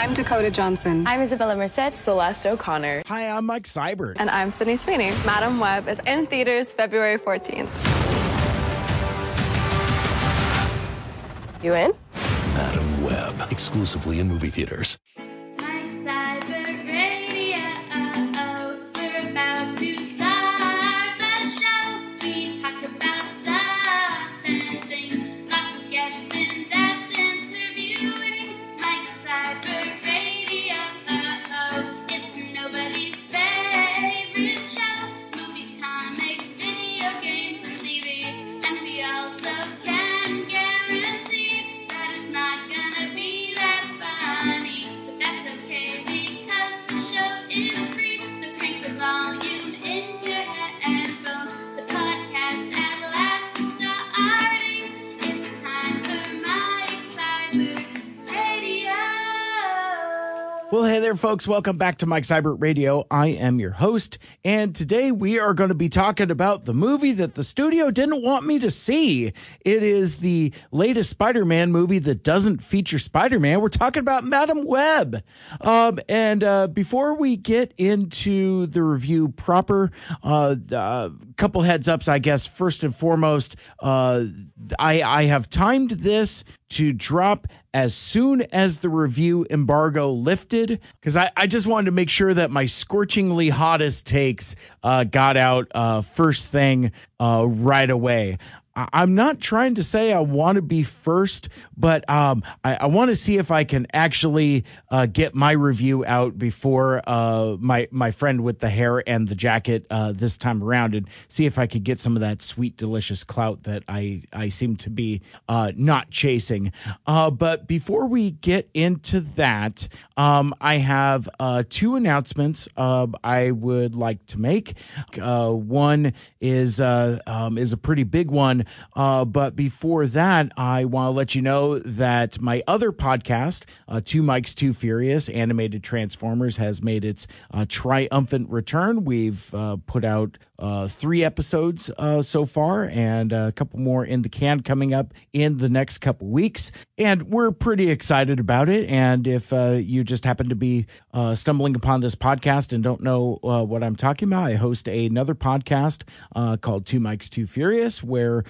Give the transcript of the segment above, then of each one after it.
I'm Dakota Johnson. I'm Isabela Merced. Celeste O'Connor. Hi, I'm Mike Seibert. And I'm Sydney Sweeney. Madame Web is in theaters February 14th. You in? Madame Web, exclusively in movie theaters. There, folks. Welcome back to Mike Seibert Radio. I am your host, and today we are going to be talking about the movie that the studio didn't want me to see. It is the latest Spider Man movie that doesn't feature Spider Man. We're talking about Madame Web. Um, and uh, before we get into the review proper, uh, uh, couple heads ups, I guess. First and foremost, uh, I, I have timed this to drop as soon as the review embargo lifted because I, I just wanted to make sure that my scorchingly hottest takes uh, got out uh, first thing uh, right away. I'm not trying to say I want to be first, but um, I, I want to see if I can actually uh, get my review out before uh, my my friend with the hair and the jacket uh, this time around, and see if I could get some of that sweet, delicious clout that I I seem to be uh, not chasing. Uh, but before we get into that, um, I have uh, two announcements I would like to make. one is um, is a pretty big one. Uh, but before that, I want to let you know that my other podcast, uh, Two Mikes, Two Furious, Animated Transformers, has made its uh, triumphant return. We've uh, put out uh, three episodes uh, so far, and a couple more in the can coming up in the next couple weeks. And we're pretty excited about it. And if uh, you just happen to be uh, stumbling upon this podcast and don't know uh, what I'm talking about, I host another podcast uh, called Two Mikes, Two Furious, where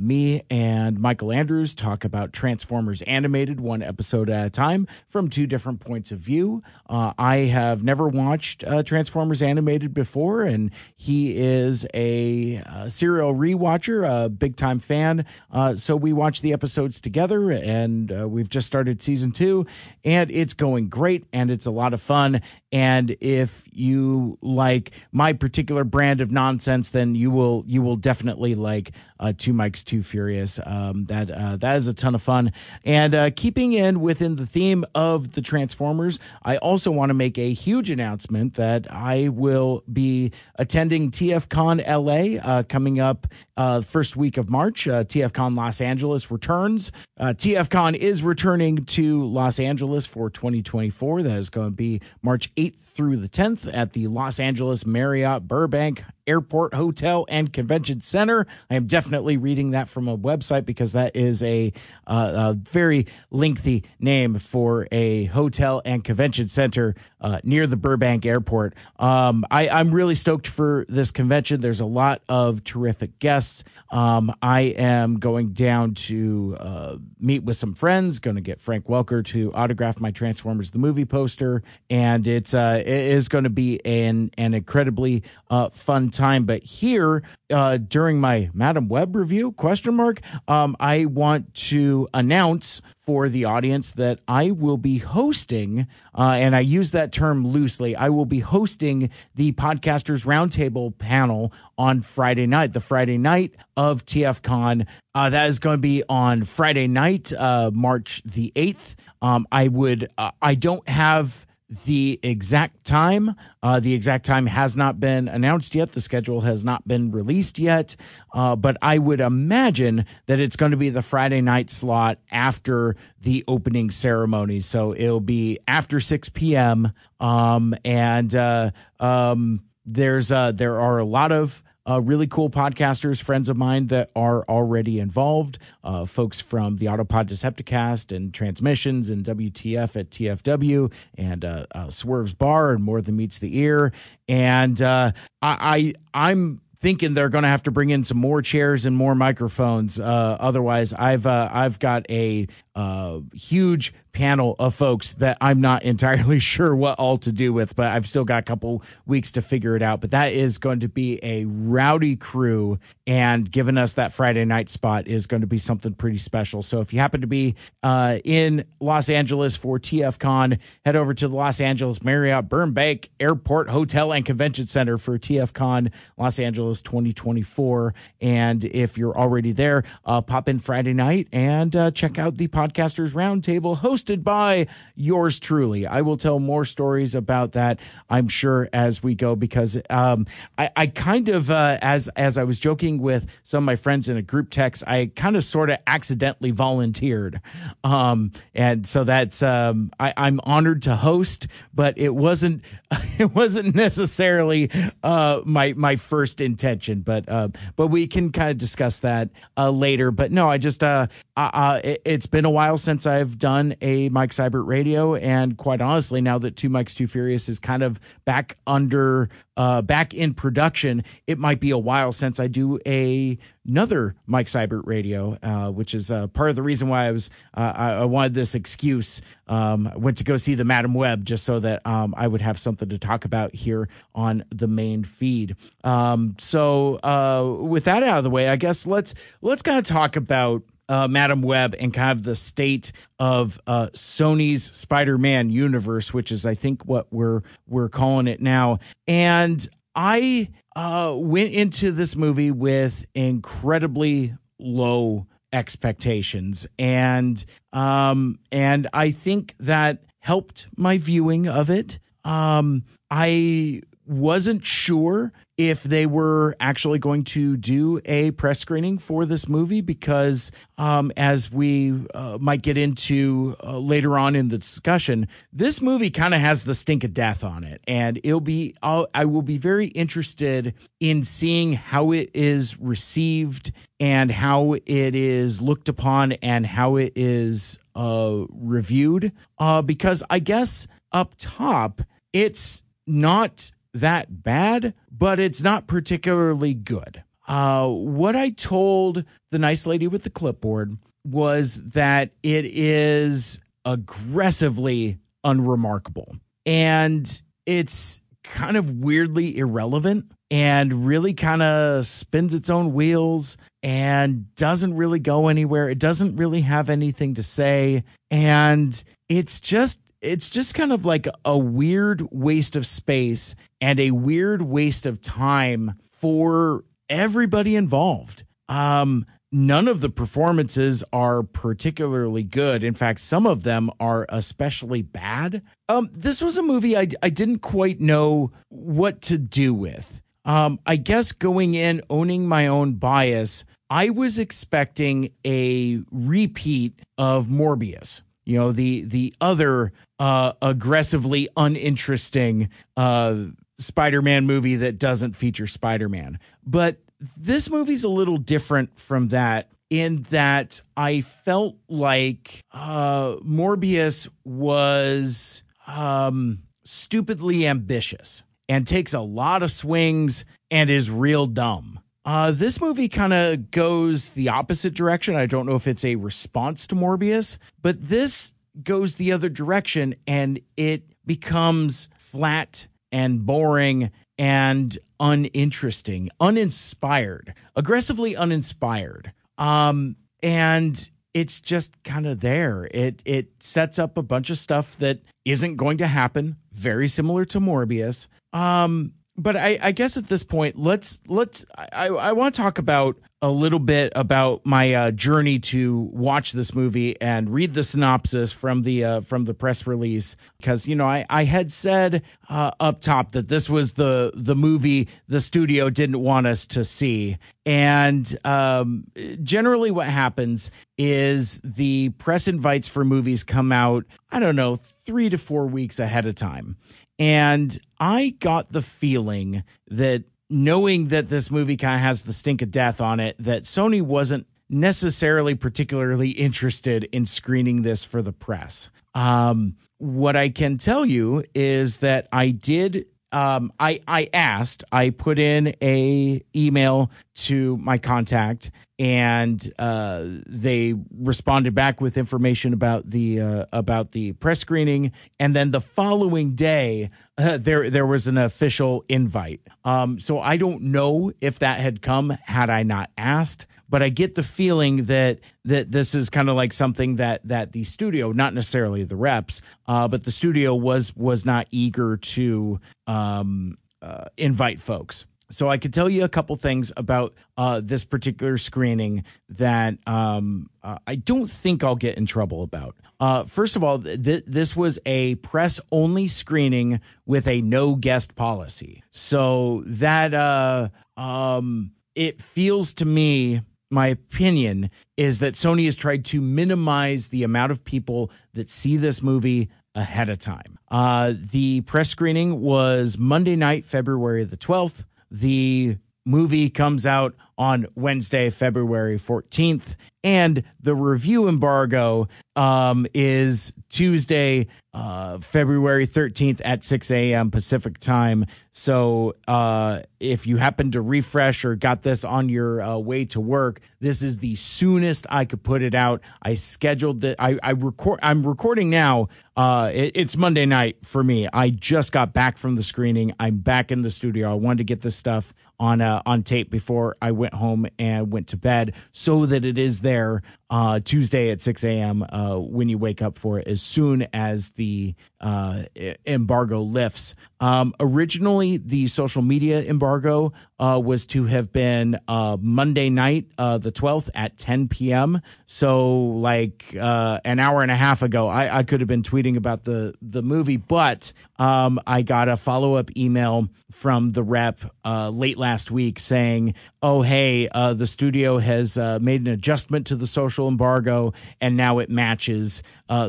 me and Michael Andrews talk about Transformers animated one episode at a time from two different points of view. I have never watched Transformers animated before, and he is is a, a serial rewatcher, a big time fan. Uh, so we watch the episodes together, and uh, we've just started season two, and it's going great, and it's a lot of fun. And if you like my particular brand of nonsense, then you will you will definitely like uh, Two Mikes too Furious. Um, that uh, that is a ton of fun. And uh, keeping in within the theme of the Transformers, I also want to make a huge announcement that I will be attending TFCon LA uh, coming up uh, first week of March. Uh, TFCon Los Angeles returns. TFCon is returning to Los Angeles for 2024. That is going to be March 8th 8th through the 10th at the Los Angeles Marriott Burbank Airport Hotel and Convention Center. I am definitely reading that from a website because that is a, uh, a very lengthy name for a hotel and convention center uh, near the Burbank Airport. Um, I, am really stoked for this convention. There's a lot of terrific guests. Um, I am going down to uh, meet with some friends. Going to get Frank Welker to autograph my Transformers the movie poster, and it's uh, it is going to be an an incredibly uh, fun time. But here, uh, during my Madame Web review, question mark, um, I want to announce for the audience that I will be hosting, uh, and I use that term loosely. I will be hosting the Podcasters Roundtable panel on Friday night, the Friday night of TFCon. Uh, that is going to be on Friday night, uh, March the 8th. Um, I would, uh, I don't have the exact time. Uh, the exact time has not been announced yet. The schedule has not been released yet. Uh, but I would imagine that it's going to be the Friday night slot after the opening ceremony. So it'll be after 6 p.m. Um, and uh, um, there's uh, there are a lot of uh, really cool podcasters, friends of mine that are already involved. Uh, folks from the Autopod Decepticast and Transmissions and WTF at TFW and uh, uh, Swerve's Bar and More Than Meets the Ear. And uh, I, I I'm thinking they're going to have to bring in some more chairs and more microphones. Uh, otherwise, I've uh, I've got a uh, huge panel of folks that I'm not entirely sure what all to do with, but I've still got a couple weeks to figure it out. But that is going to be a rowdy crew, and giving us that Friday night spot is going to be something pretty special. So if you happen to be uh, in Los Angeles for TFCon, head over to the Los Angeles Marriott Burbank Airport Hotel and Convention Center for TFCon Los Angeles 2024. And if you're already there, uh, pop in Friday night and uh, check out the Podcasters Roundtable hosted by yours truly. I will tell more stories about that, I'm sure, as we go, because um, I, I, kind of, uh, as as I was joking with some of my friends in a group text, I kind of sort of accidentally volunteered, um, and so that's um, I, I'm honored to host, but it wasn't it wasn't necessarily uh, my my first intention, but uh, but we can kind of discuss that uh, later. But no, I just uh, uh, it, has been a while since I've done a Mike Seibert radio, and quite honestly, now that Two Mikes Too Furious is kind of back under uh, back in production, it might be a while since I do a another Mike Seibert radio, uh, which is uh, part of the reason why I was uh, I, I, wanted this excuse. Um, I went to go see the Madame Web just so that um, I would have something to talk about here on the main feed. Um, so uh, with that out of the way, I guess let's let's kind of talk about uh, Madame Web and kind of the state of uh, Sony's Spider-Man universe, which is I think what we're we're calling it now. And I uh, went into this movie with incredibly low expectations, and um, and I think that helped my viewing of it. Um, I wasn't sure if they were actually going to do a press screening for this movie because, um, as we uh, might get into uh, later on in the discussion, this movie kind of has the stink of death on it, and it'll be I'll, I will be very interested in seeing how it is received and how it is looked upon and how it is uh, reviewed. Uh, because I guess up top, it's not that bad, but it's not particularly good. Uh, what I told the nice lady with the clipboard was that it is aggressively unremarkable and it's kind of weirdly irrelevant and really kind of spins its own wheels and doesn't really go anywhere. It doesn't really have anything to say. And it's just it's just kind of like a weird waste of space and a weird waste of time for everybody involved. Um, none of the performances are particularly good. In fact, some of them are especially bad. Um, this was a movie I, I didn't quite know what to do with. Um, I guess going in, owning my own bias, I was expecting a repeat of Morbius you know the the other uh, aggressively uninteresting uh, Spider-Man movie that doesn't feature Spider-Man. But this movie's a little different from that in that I felt like uh, Morbius was um, stupidly ambitious and takes a lot of swings and is real dumb. Uh, this movie kind of goes the opposite direction. I don't know if it's a response to Morbius, but this goes the other direction and it becomes flat and boring and uninteresting, uninspired, aggressively uninspired. Um, and it's just kind of there. It it sets up a bunch of stuff that isn't going to happen, very similar to Morbius. Um, but I, I guess at this point, let's let's I, I want to talk about a little bit about my uh, journey to watch this movie and read the synopsis from the uh, from the press release. Because you know I, I had said uh, up top that this was the the movie the studio didn't want us to see. And um, generally what happens is the press invites for movies come out I don't know three to four weeks ahead of time and I got the feeling that knowing that this movie kind of has the stink of death on it, that Sony wasn't necessarily particularly interested in screening this for the press. Um, what I can tell you is that I did um, I I asked, I put in a email to my contact, and uh, they responded back with information about the uh, about the press screening. And then the following day, uh, there there was an official invite. Um, so I don't know if that had come had I not asked but I get the feeling that that this is kind of like something that that the studio, not necessarily the reps, uh, but the studio was was not eager to um, uh, invite folks. So I could tell you a couple things about uh, this particular screening that um, uh, I don't think I'll get in trouble about. Uh, first of all, th- this was a press only screening with a no guest policy. So that uh, um, it feels to me my opinion is that Sony has tried to minimize the amount of people that see this movie ahead of time. Uh, the press screening was Monday night, February the 12th. The movie comes out on Wednesday, February 14th. And the review embargo um, is Tuesday, uh, February 13th at 6 a.m. Pacific time. So uh, if you happen to refresh or got this on your uh, way to work, this is the soonest I could put it out. I scheduled it. I, I record. I'm recording now. Uh, it, it's Monday night for me. I just got back from the screening. I'm back in the studio. I wanted to get this stuff on uh, on tape before I went home and went to bed, so that it is there uh, Tuesday at 6 a.m. Uh, when you wake up for it, as soon as the uh, embargo lifts. Um, originally, the social media embargo uh, was to have been uh, Monday night, uh, the 12th at 10 p.m. So, like uh, an hour and a half ago, I, I, could have been tweeting about the, the movie, but um, I got a follow up email from the rep uh, late last week saying, Oh, hey, the studio has made an adjustment to the social embargo, and now it matches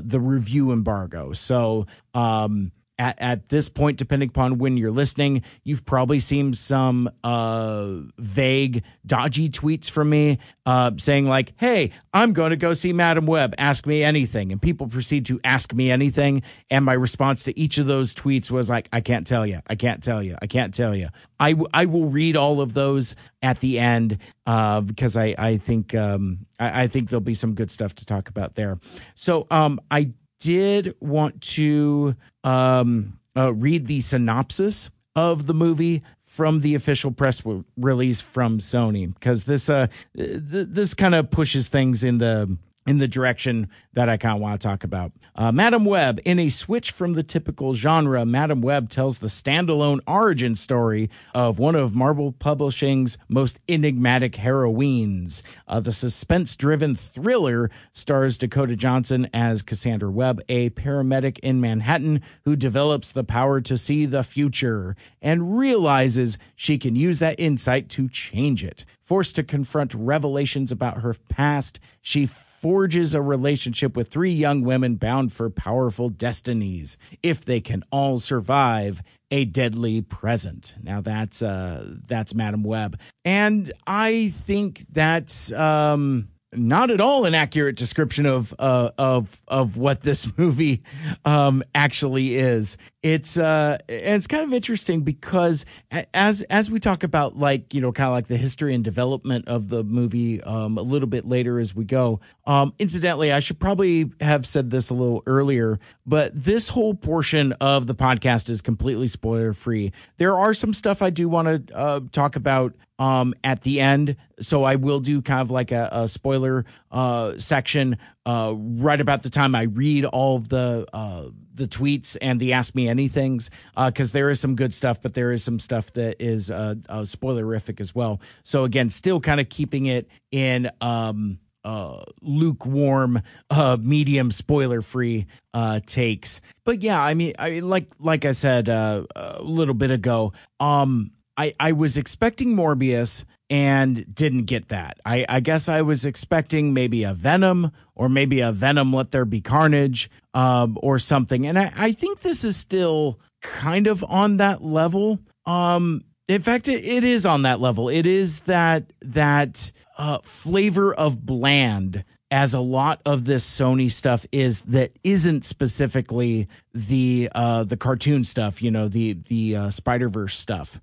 the review embargo. So, um, at, at this point, depending upon when you're listening, you've probably seen some uh, vague, dodgy tweets from me uh, saying, like, hey, I'm going to go see Madam Web. Ask me anything. And people proceed to ask me anything. And my response to each of those tweets was like, I can't tell you. I can't tell you. I can't tell you. I, w- I will read all of those at the end uh, because I, I think um, I, I think there'll be some good stuff to talk about there. So um, I did want to um, uh, read the synopsis of the movie from the official press release from Sony because this uh th- this kind of pushes things in the in the direction that I kind of want to talk about. Uh, Madame Web, in a switch from the typical genre, Madame Web tells the standalone origin story of one of Marvel Publishing's most enigmatic heroines. Uh, the suspense driven thriller stars Dakota Johnson as Cassandra Webb, a paramedic in Manhattan who develops the power to see the future and realizes she can use that insight to change it. Forced to confront revelations about her past, she forges a relationship with three young women bound for powerful destinies if they can all survive a deadly present. Now that's uh that's Madame Web. And I think that's um not at all an accurate description of uh, of of what this movie um, actually is. It's uh, and it's kind of interesting because as as we talk about like you know kind of like the history and development of the movie um, a little bit later as we go. Um, incidentally, I should probably have said this a little earlier, but this whole portion of the podcast is completely spoiler free. There are some stuff I do want to uh, talk about um, at the end. So I will do kind of like a, a spoiler uh, section uh, right about the time I read all of the uh, the tweets and the Ask Me Anythings uh because uh, there is some good stuff, but there is some stuff that is uh, uh, spoilerific as well. So again, still kind of keeping it in. Um, uh, lukewarm, uh, medium, spoiler free uh, takes. But yeah, I mean, I like like I said uh, a little bit ago. Um, I, I was expecting Morbius and didn't get that. I, I guess I was expecting maybe a Venom or maybe a Venom Let There Be Carnage um, or something. And I, I think this is still kind of on that level. Um, In fact, it, it is on that level. It is that that uh, flavor of bland as a lot of this Sony stuff is that isn't specifically the uh, the cartoon stuff, you know, the the uh, Spider Verse stuff.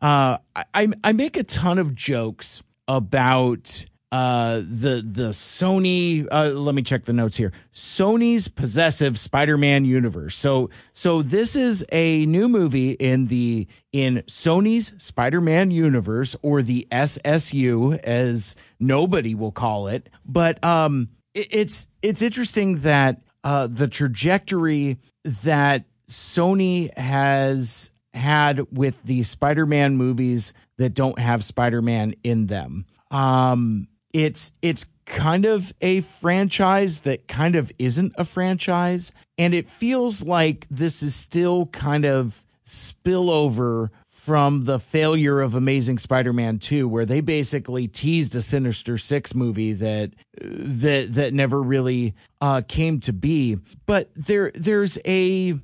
Uh, I I make a ton of jokes about uh the the Sony uh let me check the notes here. Sony's possessive Spider-Man universe. So so this is a new movie in the in Sony's Spider-Man universe or the SSU as nobody will call it. But um it, it's it's interesting that uh the trajectory that Sony has had with the Spider-Man movies that don't have Spider-Man in them. Um it's it's kind of a franchise that kind of isn't a franchise and it feels like this is still kind of spillover from the failure of Amazing Spider-Man 2 where they basically teased a Sinister 6 movie that that that never really uh came to be but there there's a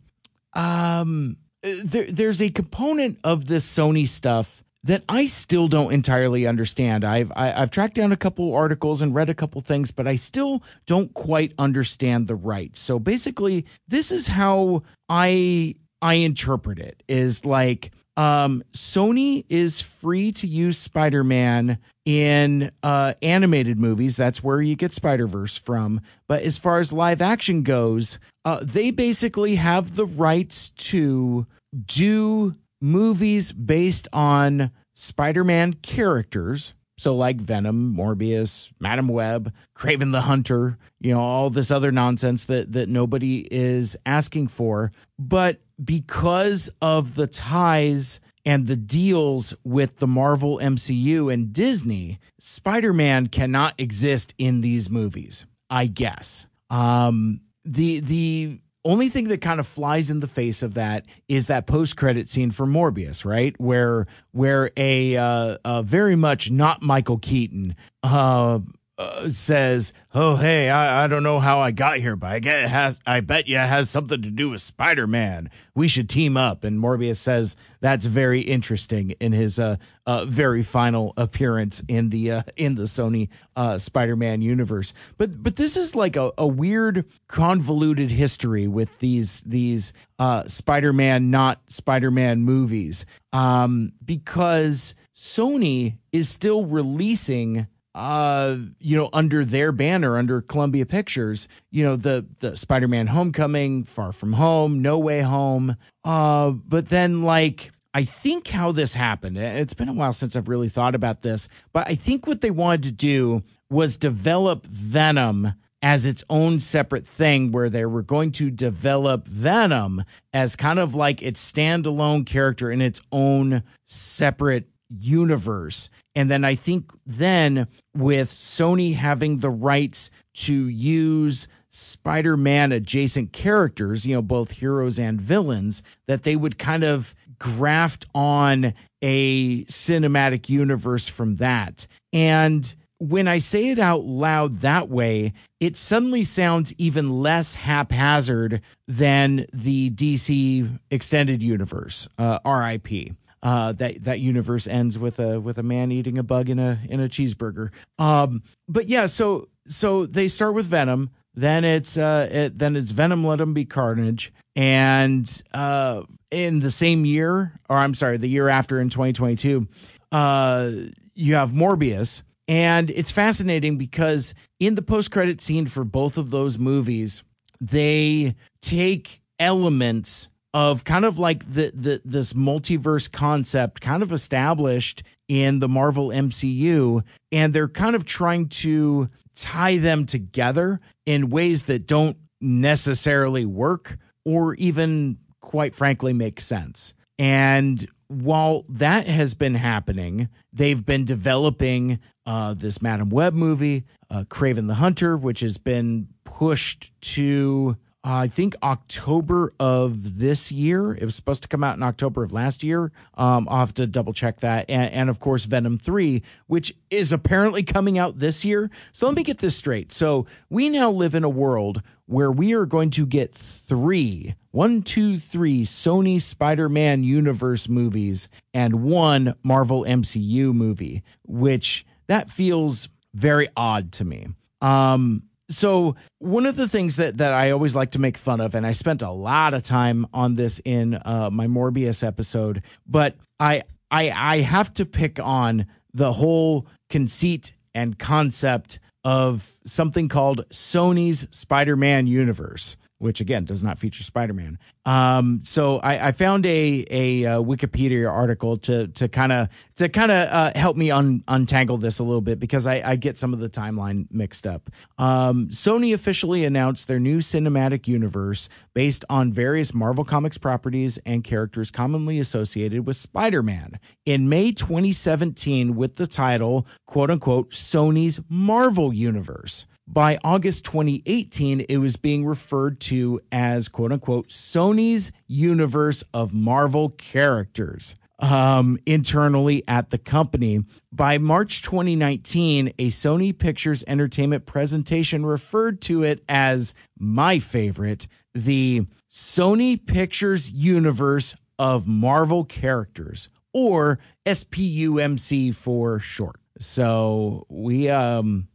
um there, there's a component of this Sony stuff that I still don't entirely understand. I've I, have i have tracked down a couple articles and read a couple things, but I still don't quite understand the rights. So basically, this is how I I interpret it is like um, Sony is free to use Spider Man in uh, animated movies. That's where you get Spider Verse from. But as far as live action goes, uh, they basically have the rights to do movies based on Spider Man characters. So, like Venom, Morbius, Madame Web, Kraven the Hunter, you know, all this other nonsense that, that nobody is asking for. But because of the ties and the deals with the Marvel MCU and Disney, Spider Man cannot exist in these movies, I guess. Um, the the only thing that kind of flies in the face of that is that post credit scene for Morbius, right? Where where a, uh, a very much not Michael Keaton uh, uh, says, "Oh, hey, I, I don't know how I got here, but I get has. I bet you it has something to do with Spider Man. We should team up." And Morbius says that's very interesting in his uh, uh very final appearance in the uh, in the Sony uh, Spider Man universe. But but this is like a, a weird convoluted history with these these uh, Spider Man not Spider Man movies um, because Sony is still releasing uh you know under their banner under Columbia Pictures you know the the Spider-Man Homecoming Far From Home No Way Home uh but then like I think how this happened it's been a while since I've really thought about this but I think what they wanted to do was develop Venom as its own separate thing where they were going to develop Venom as kind of like its standalone character in its own separate universe. And then I think then with Sony having the rights to use Spider Man adjacent characters, you know, both heroes and villains, that they would kind of graft on a cinematic universe from that. And when I say it out loud that way, it suddenly sounds even less haphazard than the DC extended universe, uh, RIP. Uh, that that universe ends with a with a man eating a bug in a in a cheeseburger. Um, but yeah, so so they start with Venom, then it's uh, it, then it's Venom, Let Him Be Carnage, and uh, in the same year, or I'm sorry, the year after in 2022, uh, you have Morbius, and it's fascinating because in the post credit scene for both of those movies, they take elements of kind of like the, the this multiverse concept kind of established in the Marvel MCU and they're kind of trying to tie them together in ways that don't necessarily work or even quite frankly make sense. And while that has been happening, they've been developing uh, this Madame Web movie, uh, Kraven the Hunter, which has been pushed to uh, I think October of this year. It was supposed to come out in October of last year. Um, I'll have to double check that. And, and, of course, Venom 3, which is apparently coming out this year. So let me get this straight. So we now live in a world where we are going to get three, one, two, three Sony Spider Man universe movies and one Marvel MCU movie, which that feels very odd to me. Um, so one of the things that that I always like to make fun of, and I spent a lot of time on this in uh, my Morbius episode, but I I I have to pick on the whole conceit and concept of something called Sony's Spider Man universe, which again does not feature Spider Man. Um, so I, I, found a a uh, Wikipedia article to to kind of to kind of uh, help me un, untangle this a little bit because I, I get some of the timeline mixed up. Um, Sony officially announced their new cinematic universe based on various Marvel Comics properties and characters commonly associated with Spider Man in May 2017 with the title "quote unquote" Sony's Marvel Universe by August 2018, it was being referred to as quote unquote Sony's universe of Marvel characters um, internally at the company. By March 2019, a Sony Pictures Entertainment presentation referred to it as my favorite, the Sony Pictures Universe of Marvel Characters, or SPUMC for short. So we um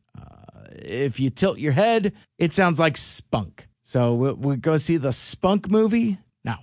if you tilt your head, it sounds like spunk. So we'll, we'll go see the spunk movie now.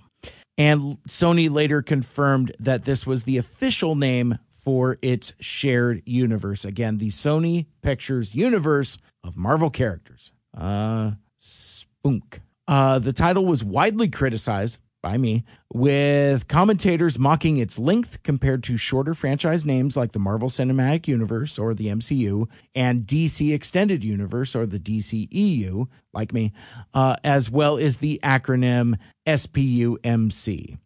And Sony later confirmed that this was the official name for its shared universe. Again, the Sony Pictures universe of Marvel characters. Uh, spunk. Uh, the title was widely criticized by me, with commentators mocking its length compared to shorter franchise names like the Marvel Cinematic Universe or the MCU and DC Extended Universe or the DCEU, like me, uh, as well as the acronym SPUMC.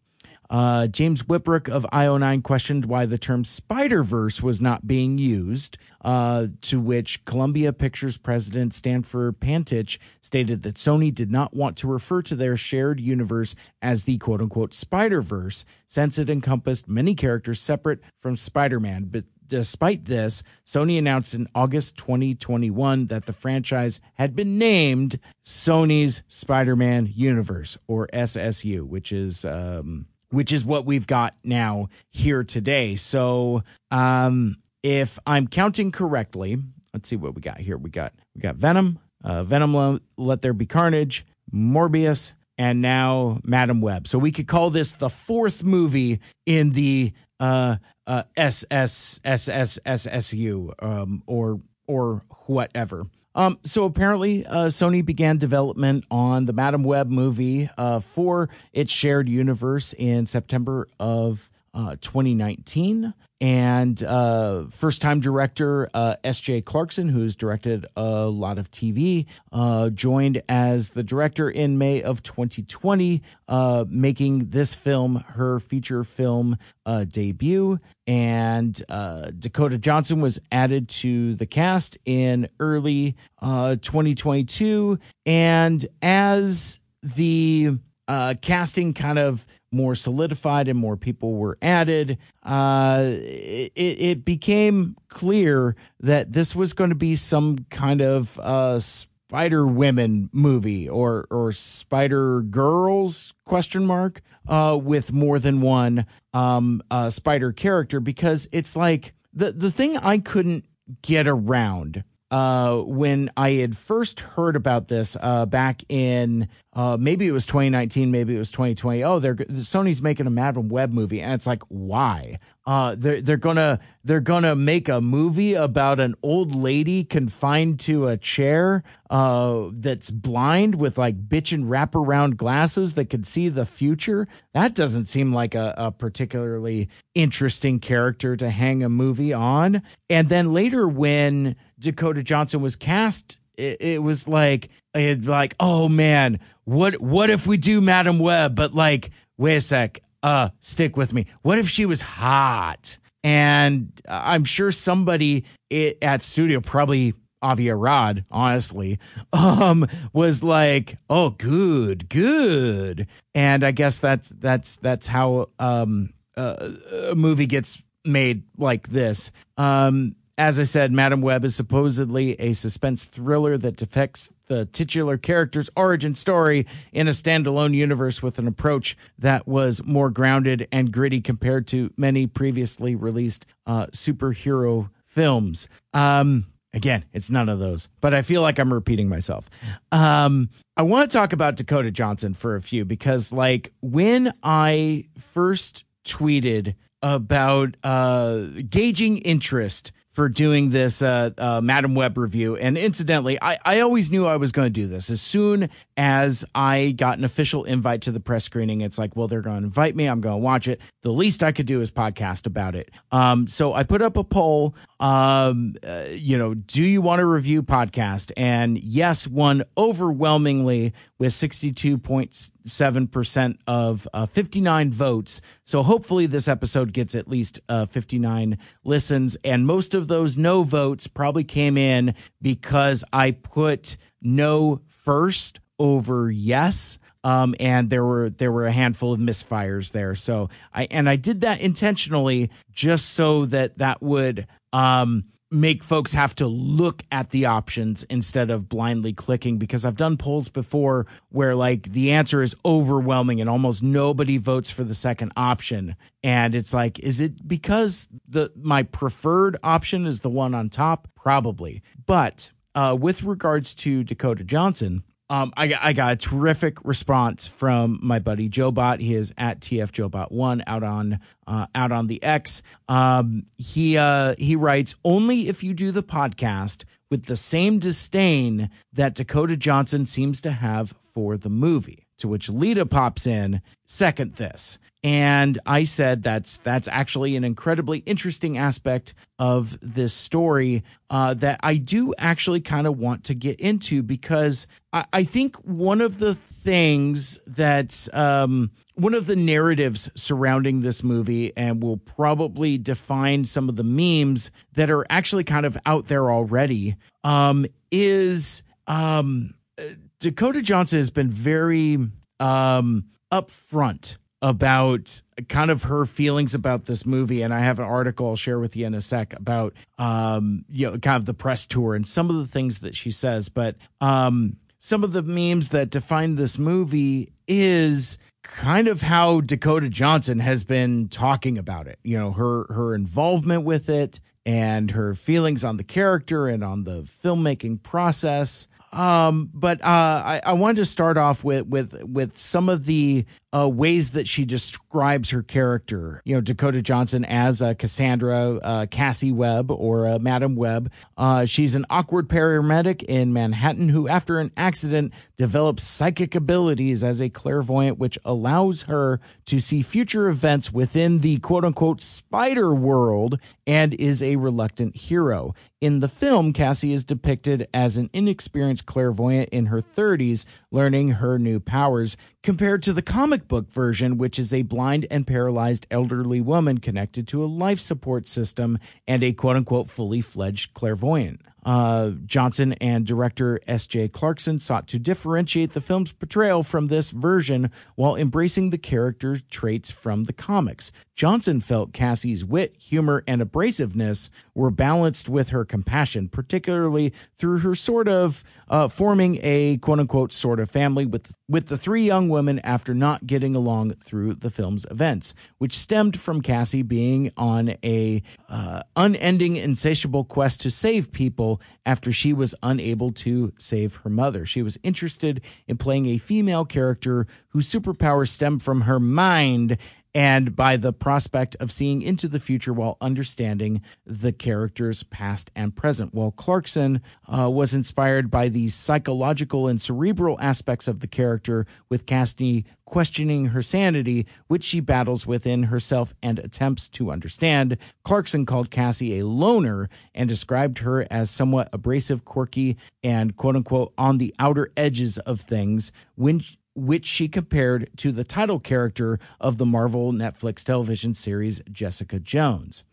Uh, James Whitbrook of IO9 questioned why the term Spider Verse was not being used, uh, to which Columbia Pictures president Sanford Panitch stated that Sony did not want to refer to their shared universe as the quote unquote Spider Verse, since it encompassed many characters separate from Spider Man. But despite this, Sony announced in August 2021 that the franchise had been named Sony's Spider Man Universe, or SSU, which is. Um, which is what we've got now here today. So, um, if I'm counting correctly, let's see what we got here. We got we got Venom, uh, Venom, Let There Be Carnage, Morbius, and now Madame Web. So we could call this the fourth movie in the uh, uh, SSSSSU um, or or whatever. Um, so apparently, uh, Sony began development on the Madame Web movie uh, for its shared universe in September of uh, 2019. And uh, first time director uh, S.J. Clarkson, who's directed a lot of TV, uh, joined as the director in May of 2020, uh, making this film her feature film uh, debut. And uh, Dakota Johnson was added to the cast in early 2022. And as the casting kind of more solidified and more people were added, uh, it, it became clear that this was going to be some kind of uh, Spider Women movie or or Spider Girls question mark uh, with more than one um, uh, Spider character because it's like the the thing I couldn't get around uh, when I had first heard about this uh, back in uh, maybe it was 2019, maybe it was 2020. Oh, they're Sony's making a Madame Web movie, and it's like, why? Uh, they're they're gonna they're gonna make a movie about an old lady confined to a chair uh, that's blind with like bitchin' wraparound glasses that could see the future. That doesn't seem like a, a particularly interesting character to hang a movie on. And then later, when Dakota Johnson was cast it, it was like it like oh man what what if we do Madame Web? But like wait a sec uh stick with me. What if she was hot? And I'm sure somebody at studio probably Avi Arad, honestly, um, was like, "Oh, good, good," and I guess that's that's that's how um, uh, a movie gets made like this. Um, as I said, Madame Web is supposedly a suspense thriller that depicts the titular character's origin story in a standalone universe with an approach that was more grounded and gritty compared to many previously released uh, superhero films. Um, again, it's none of those, but I feel like I'm repeating myself. Um, I want to talk about Dakota Johnson for a few because, like, when I first tweeted about uh, gauging interest for doing this uh, uh, Madame Web review. And incidentally, I, I always knew I was going to do this. As soon as I got an official invite to the press screening, it's like, well, they're going to invite me. I'm going to watch it. The least I could do is podcast about it. Um, so I put up a poll. Um, uh, you know, do you want to review podcast? And yes, won overwhelmingly with 62.7% of uh, 59 votes. So hopefully this episode gets at least uh, 59 listens. And most of those no votes probably came in because I put no first over yes. Um, and there were there were a handful of misfires there. So I and I did that intentionally just so that that would um, make folks have to look at the options instead of blindly clicking because I've done polls before where like the answer is overwhelming and almost nobody votes for the second option. And it's like is it because the my preferred option is the one on top? Probably. But uh, with regards to Dakota Johnson um, I, I got a terrific response from my buddy Joe Bot. He is at TF Bot one out on uh, out on the X. Um, he uh, he writes only if you do the podcast with the same disdain that Dakota Johnson seems to have for the movie. To which Lita pops in, second this. And I said that's that's actually an incredibly interesting aspect of this story uh, that I do actually kind of want to get into because I, I think one of the things that um, one of the narratives surrounding this movie and will probably define some of the memes that are actually kind of out there already um, is um, Dakota Johnson has been very um, upfront about kind of her feelings about this movie and i have an article i'll share with you in a sec about um you know kind of the press tour and some of the things that she says. But um some of the memes that define this movie is kind of how dakota johnson has been talking about it you know her her involvement with it and her feelings on the character and on the filmmaking process. Um, but uh, I, I wanted to start off with with with some of the uh, ways that she describes her character. You know, Dakota Johnson as a Cassandra uh, Cassie Webb or uh, Madame Web. Uh, she's an awkward paramedic in Manhattan who, after an accident, develops psychic abilities as a clairvoyant, which allows her to see future events within the quote unquote spider world and is a reluctant hero. In the film, Cassie is depicted as an inexperienced clairvoyant in her 30s, learning her new powers, compared to the comic book version, which is a blind and paralyzed elderly woman connected to a life support system and a quote unquote fully fledged clairvoyant. Uh, Johnson and director S.J. Clarkson sought to differentiate the film's portrayal from this version while embracing the character traits from the comics. Johnson felt Cassie's wit, humor, and abrasiveness were balanced with her compassion, particularly through her sort of uh, forming a quote unquote sort of family with, with the three young women after not getting along through the film's events, which stemmed from Cassie being on a uh, unending, insatiable quest to save people after she was unable to save her mother. She was interested in playing a female character whose superpowers stemmed from her mind and by the prospect of seeing into the future while understanding the character's past and present. While Clarkson uh, was inspired by the psychological and cerebral aspects of the character, with Cassie questioning her sanity, which she battles within herself and attempts to understand. Clarkson called Cassie a loner and described her as somewhat abrasive, quirky, and quote unquote on the outer edges of things when which she compared to the title character of the Marvel Netflix television series Jessica Jones.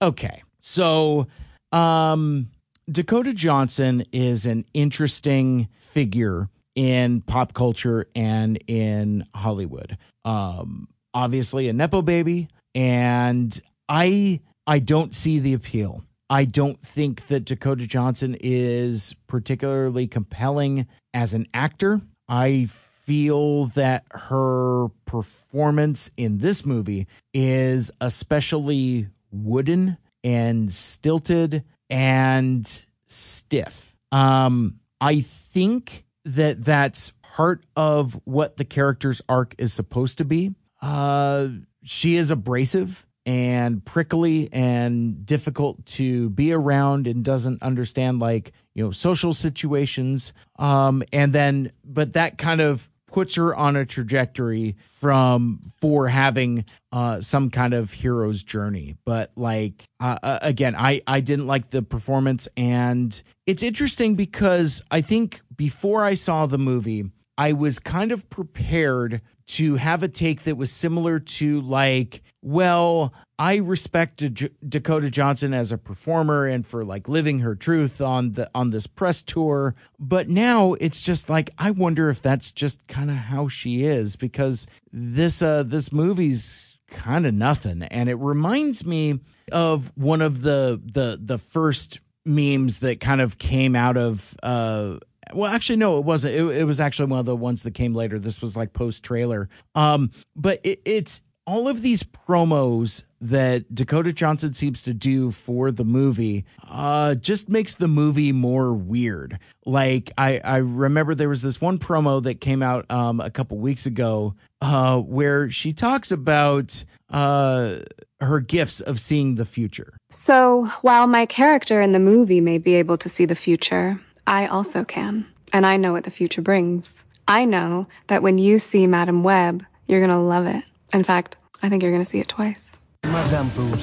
Okay, so um, Dakota Johnson is an interesting figure in pop culture and in Hollywood. Um, obviously, a nepo baby, and I I don't see the appeal I don't think that Dakota Johnson is particularly compelling as an actor. I feel that her performance in this movie is especially wooden and stilted and stiff. Um, I think that that's part of what the character's arc is supposed to be. Uh, she is abrasive and prickly and difficult to be around and doesn't understand like you know social situations um and then but that kind of puts her on a trajectory from for having uh, some kind of hero's journey. But like uh, uh, again, I I didn't like the performance, and it's interesting because I think before I saw the movie, I was kind of prepared to have a take that was similar to like, well, I respect D- Dakota Johnson as a performer and for like living her truth on the on this press tour, but now it's just like I wonder if that's just kind of how she is because this uh this movie's kind of nothing. And it reminds me of one of the the the first memes that kind of came out of uh well actually no it wasn't it, it was actually one of the ones that came later this was like post trailer um but it, it's all of these promos that Dakota Johnson seems to do for the movie uh, just makes the movie more weird. Like I, I remember there was this one promo that came out um, a couple weeks ago uh, where she talks about uh, her gifts of seeing the future. So while my character in the movie may be able to see the future, I also can, and I know what the future brings. I know that when you see Madame Web, you're gonna love it. In fact, I think you're gonna see it twice. Madame w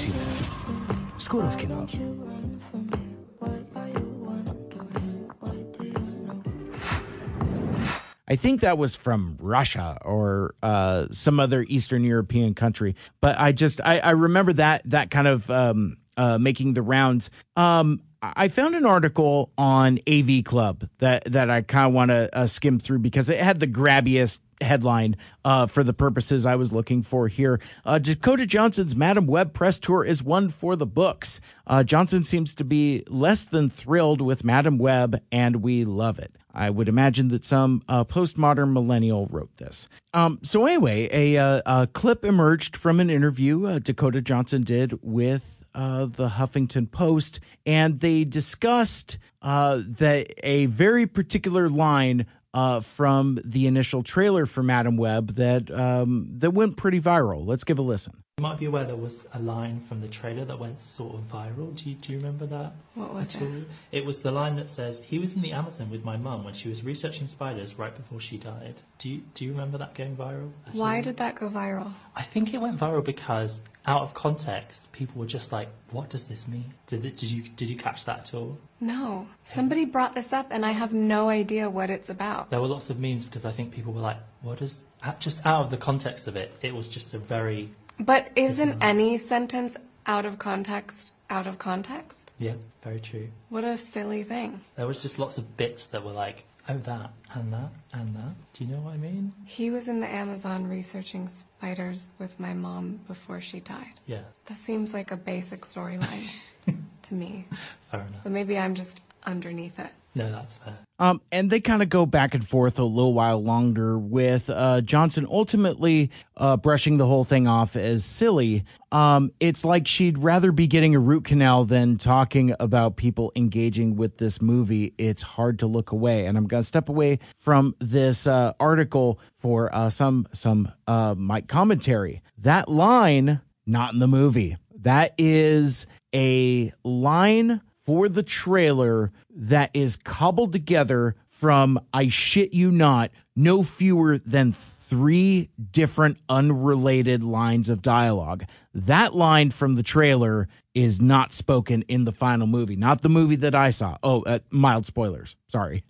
kino. I think that was from Russia or uh, some other Eastern European country. But I just I, I remember that that kind of um, uh, making the rounds. Um, I found an article on AV Club that that I kind of want to uh, skim through because it had the grabbiest headline uh, for the purposes I was looking for here. Uh, Dakota Johnson's Madame Web press tour is one for the books. Uh, Johnson seems to be less than thrilled with Madame Web, and we love it. I would imagine that some uh, postmodern millennial wrote this. Um, so, anyway, a, uh, a, clip emerged from an interview uh, Dakota Johnson did with uh, the Huffington Post, and they discussed uh, that a very particular line from the initial trailer for Madame Web that um, that went pretty viral. Let's give a listen. You might be aware there was a line from the trailer that went sort of viral. Do you, do you remember that? What was it? All? It was the line that says, "He was in the Amazon with my mum when she was researching spiders right before she died." Do you do you remember that going viral? Why all? did that go viral? I think it went viral because out of context, people were just like, "What does this mean?" Did it, did you did you catch that at all? No, somebody brought this up, and I have no idea what it's about. There were lots of memes because I think people were like, "What is?" Just out of the context of it, it was just a very but isn't any sentence out of context out of context? Yeah, very true. What a silly thing. There was just lots of bits that were like, oh, that, and that, and that. Do you know what I mean? He was in the Amazon researching spiders with my mom before she died. Yeah. That seems like a basic storyline to me. Fair enough. But maybe I'm just underneath it. No, that's fair. Um, and they kind of go back and forth a little while longer with uh, Johnson ultimately uh, brushing the whole thing off as silly. Um, it's like she'd rather be getting a root canal than talking about people engaging with this movie. It's hard to look away, and I'm going to step away from this uh, article for uh, some some uh, my commentary. That line not in the movie. That is a line for the trailer that is cobbled together from, I shit you not, no fewer than three different unrelated lines of dialogue. That line from the trailer is not spoken in the final movie, not the movie that I saw. Oh, uh, mild spoilers. Sorry.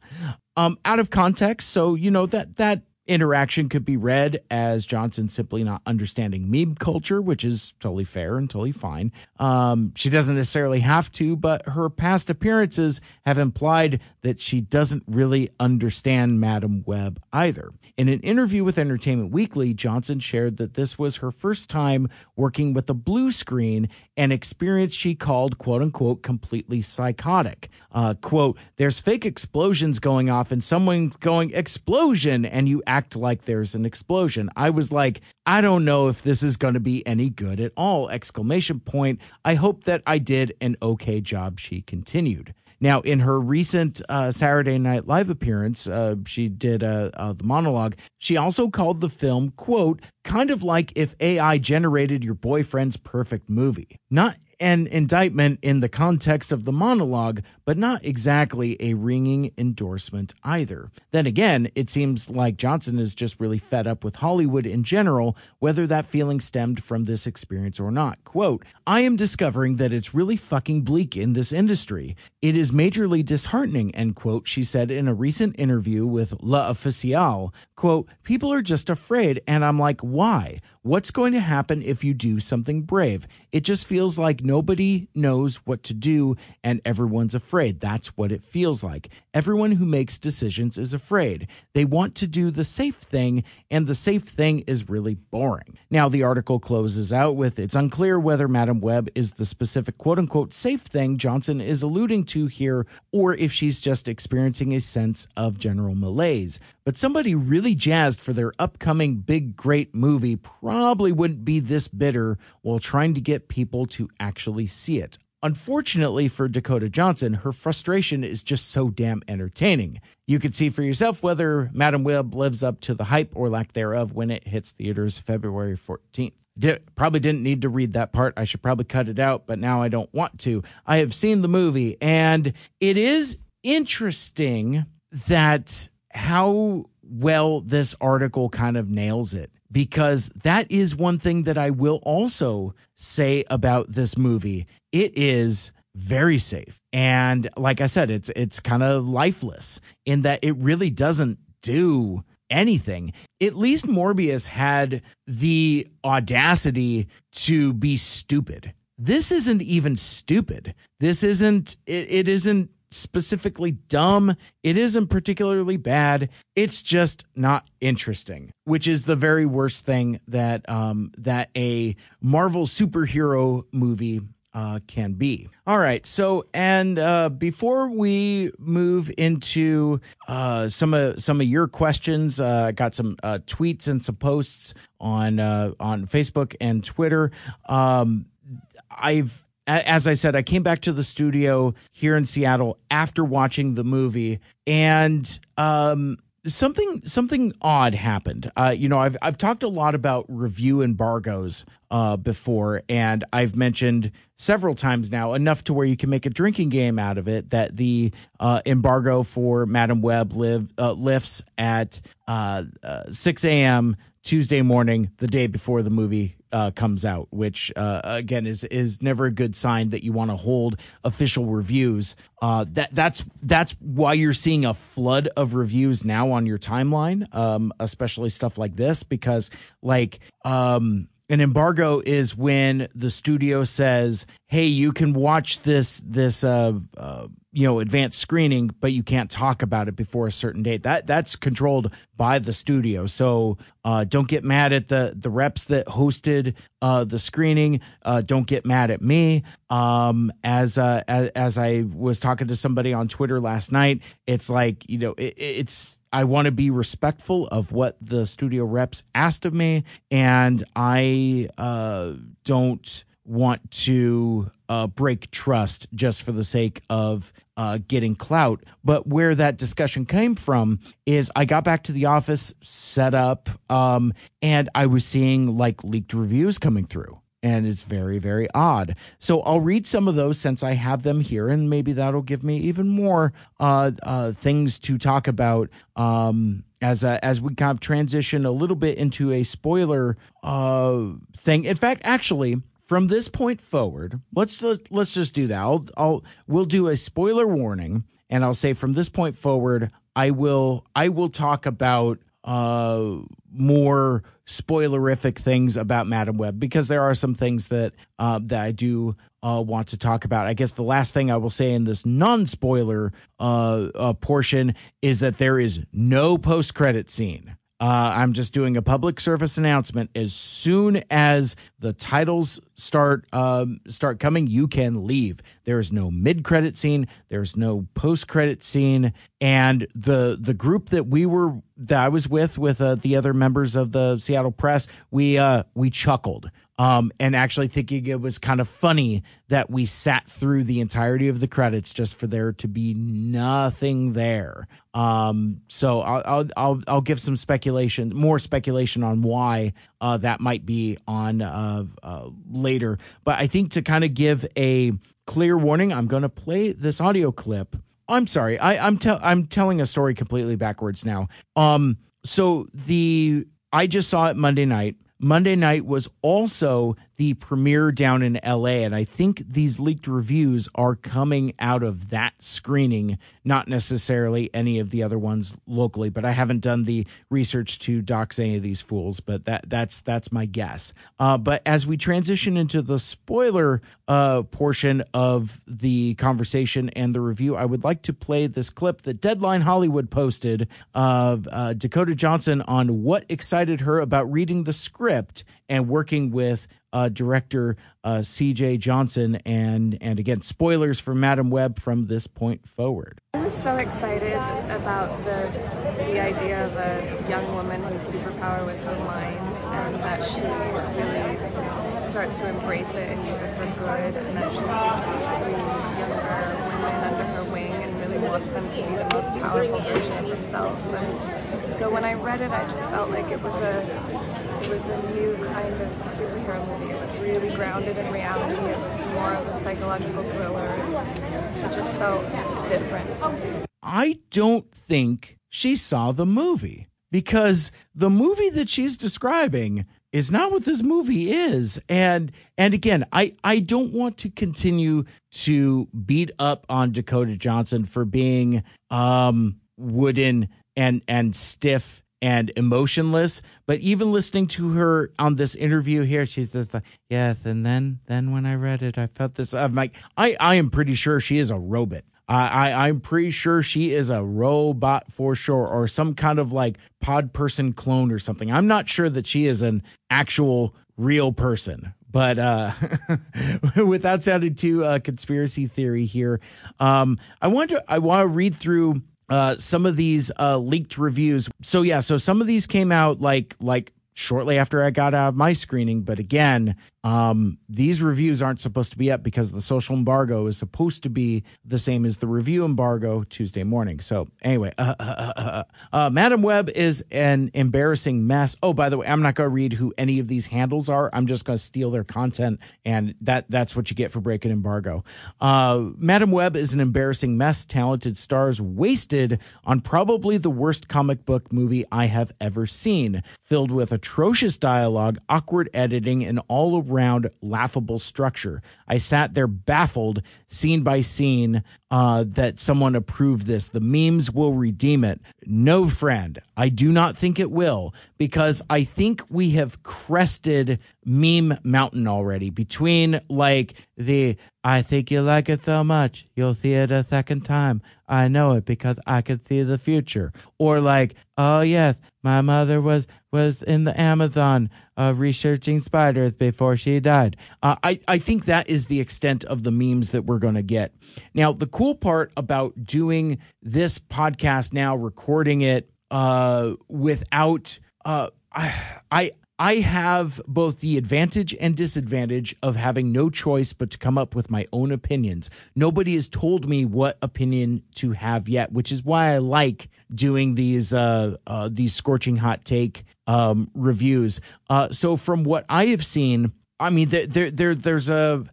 Um, out of context. So, you know, that, that interaction could be read as Johnson simply not understanding meme culture, which is totally fair and totally fine. Um, she doesn't necessarily have to, but her past appearances have implied that she doesn't really understand Madame Web either. In an interview with Entertainment Weekly, Johnson shared that this was her first time working with a blue screen, an experience she called "quote unquote" completely psychotic. Uh, "Quote: There's fake explosions going off, and someone going explosion, and you act like there's an explosion." I was like, I don't know if this is going to be any good at all! Exclamation point. I hope that I did an okay job. She continued. Now, in her recent uh, Saturday Night Live appearance, uh, she did uh, uh, the monologue. She also called the film, quote, kind of like if AI generated your boyfriend's perfect movie. Not an indictment in the context of the monologue, but not exactly a ringing endorsement either. Then again, it seems like Johnson is just really fed up with Hollywood in general, whether that feeling stemmed from this experience or not. Quote, I am discovering that it's really fucking bleak in this industry. It is majorly disheartening, end quote, she said in a recent interview with L'Officiel. Quote, people are just afraid, and I'm like, why? What's going to happen if you do something brave? It just feels like nobody knows what to do and everyone's afraid. That's what it feels like. Everyone who makes decisions is afraid. They want to do the safe thing, and the safe thing is really boring. Now, the article closes out with It's unclear whether Madame Web is the specific quote unquote safe thing Johnson is alluding to here, or if she's just experiencing a sense of general malaise. But somebody really jazzed for their upcoming big, great movie probably wouldn't be this bitter while trying to get people to actually see it. Unfortunately for Dakota Johnson, her frustration is just so damn entertaining. You can see for yourself whether Madame Web lives up to the hype or lack thereof when it hits theaters February 14th. Did, probably didn't need to read that part. I should probably cut it out, but now I don't want to. I have seen the movie, and it is interesting that how well this article kind of nails it because that is one thing that I will also say about this movie. It is very safe. And like I said, it's it's kind of lifeless in that it really doesn't do anything. At least Morbius had the audacity to be stupid. This isn't even stupid. This isn't it, it isn't specifically dumb. It isn't particularly bad. It's just not interesting, which is the very worst thing that um, that a Marvel superhero movie uh, can be. All right. So, and uh, before we move into uh, some of some of your questions, uh, I got some uh, tweets and some posts on uh, on Facebook and Twitter. Um, I've as I said, I came back to the studio here in Seattle after watching the movie, and um, something something odd happened. Uh, you know, I've I've talked a lot about review embargoes uh, before, and I've mentioned several times now enough to where you can make a drinking game out of it. That the uh, embargo for Madame Web live uh, lifts at uh, uh, six a.m. Tuesday morning, the day before the movie uh, comes out, which uh, again is is never a good sign that you want to hold official reviews. Uh, that that's that's why you're seeing a flood of reviews now on your timeline, um, especially stuff like this, because like um, an embargo is when the studio says, "Hey, you can watch this this uh, uh, you know advanced screening but you can't talk about it before a certain date. That that's controlled by the studio. So uh, don't get mad at the the reps that hosted uh, the screening. Uh, don't get mad at me. Um, as, uh, as as i was talking to somebody on twitter last night it's like you know it, it's I want to be respectful of what the studio reps asked of me, and I uh, don't want to uh, break trust just for the sake of uh, getting clout. But where that discussion came from is I got back to the office, set up, um, and I was seeing like leaked reviews coming through. And it's very, very odd. So I'll read some of those since I have them here, and maybe that'll give me even more uh, uh, things to talk about um, as a, as we kind of transition a little bit into a spoiler uh, thing. In fact, actually, from this point forward, let's let's just do that. I'll, I'll we'll do a spoiler warning, and I'll say from this point forward, I will I will talk about uh more spoilerific things about Madame Web because there are some things that uh, that I do uh, want to talk about. I guess the last thing I will say in this non spoiler uh, uh, portion is that there is no post credit scene. Uh, I'm just doing a public service announcement. As soon as the titles start um, start coming, you can leave. There is no mid credit scene. There's no post credit scene. And the the group that we were that I was with with uh, the other members of the Seattle Press, we uh, we chuckled um, and actually thinking it was kind of funny that we sat through the entirety of the credits just for there to be nothing there. Um, so I'll, I'll, I'll I'll give some speculation, more speculation on why uh, that might be on uh, uh, later. But I think to kind of give a clear warning, I'm going to play this audio clip. I'm sorry, I, I'm te- I'm telling a story completely backwards now. Um, so the I just saw it Monday night. Monday night was also the premiere down in LA. And I think these leaked reviews are coming out of that screening, not necessarily any of the other ones locally. But I haven't done the research to dox any of these fools, but that that's that's my guess. Uh, but as we transition into the spoiler uh, portion of the conversation and the review, I would like to play this clip that Deadline Hollywood posted of uh, Dakota Johnson on what excited her about reading the script and working with uh, director uh, C.J. Johnson, and and again, spoilers for Madame Web from this point forward. I was so excited about the the idea of a young woman whose superpower was her mind, and that she really starts to embrace it and use it for good, and that she takes these three younger women under her wing and really wants them to be the most powerful version of themselves. And so when I read it, I just felt like it was a it was a new kind of superhero movie. It was really grounded in reality. It was more of a psychological thriller. It just felt different. I don't think she saw the movie because the movie that she's describing is not what this movie is and and again i i don't want to continue to beat up on dakota johnson for being um wooden and and stiff and emotionless. But even listening to her on this interview here, she's just like, yes. And then, then when I read it, I felt this. I'm like, I, I am pretty sure she is a robot. I, I, I'm pretty sure she is a robot for sure, or some kind of like pod person clone or something. I'm not sure that she is an actual real person, but uh, without sounding too uh, conspiracy theory here, um, I want to I want to read through uh, some of these uh, leaked reviews. So yeah, so some of these came out like like shortly after I got out of my screening, but again, um, these reviews aren't supposed to be up because the social embargo is supposed to be the same as the review embargo Tuesday morning. So anyway, uh, uh, uh, uh Madame Web is an embarrassing mess. Oh, by the way, I'm not going to read who any of these handles are. I'm just going to steal their content, and that that's what you get for breaking embargo. Uh, Madame Web is an embarrassing mess. Talented stars wasted on probably the worst comic book movie I have ever seen, filled with atrocious dialogue, awkward editing, and all round laughable structure. I sat there baffled, scene by scene, uh, that someone approved this. The memes will redeem it. No, friend, I do not think it will because I think we have crested meme mountain already between like the I think you like it so much you'll see it a second time. I know it because I can see the future. Or like, oh yes, my mother was was in the Amazon uh, researching spiders before she died. Uh, I I think that is the extent of the memes that we're going to get. Now, the cool part about doing this podcast now, recording it uh, without uh, I I have both the advantage and disadvantage of having no choice but to come up with my own opinions. Nobody has told me what opinion to have yet, which is why I like doing these uh, uh, these scorching hot take um, reviews. Uh, so from what I have seen, I mean, there there, there there's a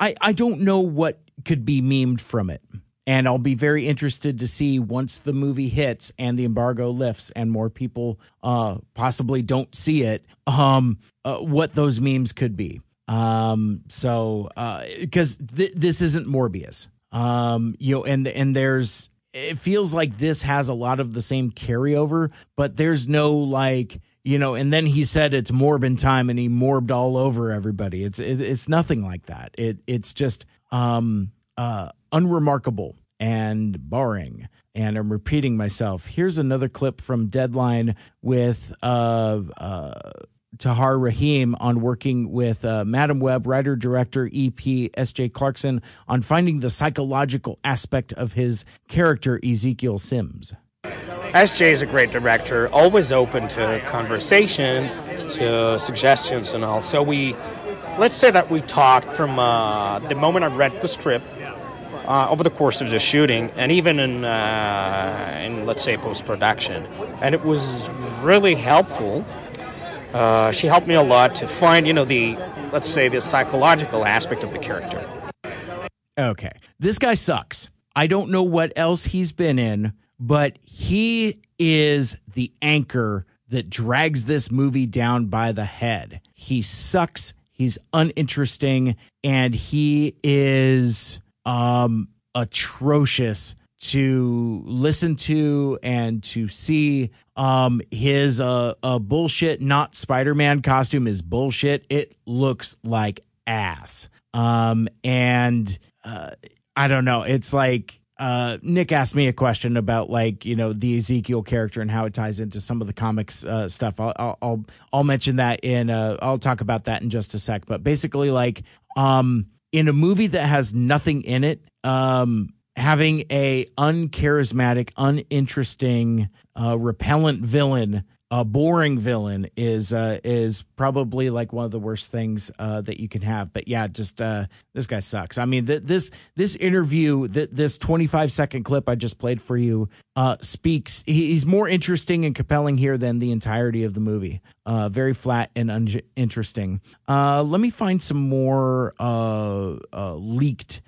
I I don't know what could be memed from it. And I'll be very interested to see once the movie hits and the embargo lifts and more people uh, possibly don't see it, um, uh, what those memes could be. Um, so, because uh, th- this isn't Morbius, um, you know, and and there's it feels like this has a lot of the same carryover, but there's no like you know. And then he said it's Morbin time, and he morbed all over everybody. It's it, it's nothing like that. It it's just um uh unremarkable and boring. and I'm repeating myself. Here's another clip from Deadline with uh, uh, Tahar Rahim on working with uh, Madame Web, writer director EP S.J. Clarkson on finding the psychological aspect of his character Ezekiel Sims. SJ is a great director, always open to conversation, to suggestions, and all. So we, let's say that we talked from uh, the moment I read the script uh, over the course of the shooting, and even in, uh, in let's say post production, and it was really helpful. Uh, she helped me a lot to find, you know, the let's say the psychological aspect of the character. Okay, this guy sucks. I don't know what else he's been in, but he is the anchor that drags this movie down by the head. He sucks. He's uninteresting and he is um atrocious to listen to and to see um his uh, uh bullshit not spider-man costume is bullshit it looks like ass um and uh i don't know it's like uh, Nick asked me a question about like you know the Ezekiel character and how it ties into some of the comics uh, stuff. I'll, I'll, I'll I'll mention that in uh, I'll talk about that in just a sec. But basically, like um, in a movie that has nothing in it, um, having a uncharismatic, uninteresting, uh, repellent villain a boring villain is uh, is probably like one of the worst things uh, that you can have. But yeah, just uh, this guy sucks. I mean, th- this this interview, th- this twenty five second clip I just played for you, uh, speaks. He's more interesting and compelling here than the entirety of the movie. Uh, very flat and uninteresting. Uh, let me find some more leaked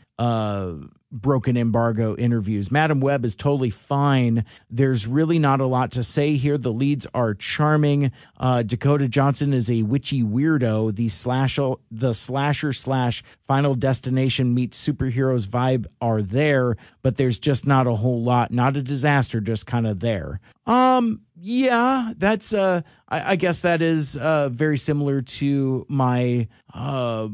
broken embargo interviews. Madame Web is totally fine. There's really not a lot to say here. The leads are charming. Uh, Dakota Johnson is a witchy weirdo. The slasher, the slasher slash Final Destination meets superheroes vibe are there, but there's just not a whole lot. Not a disaster, just kind of there. Um, yeah, that's uh, I, I guess that is uh very similar to my uh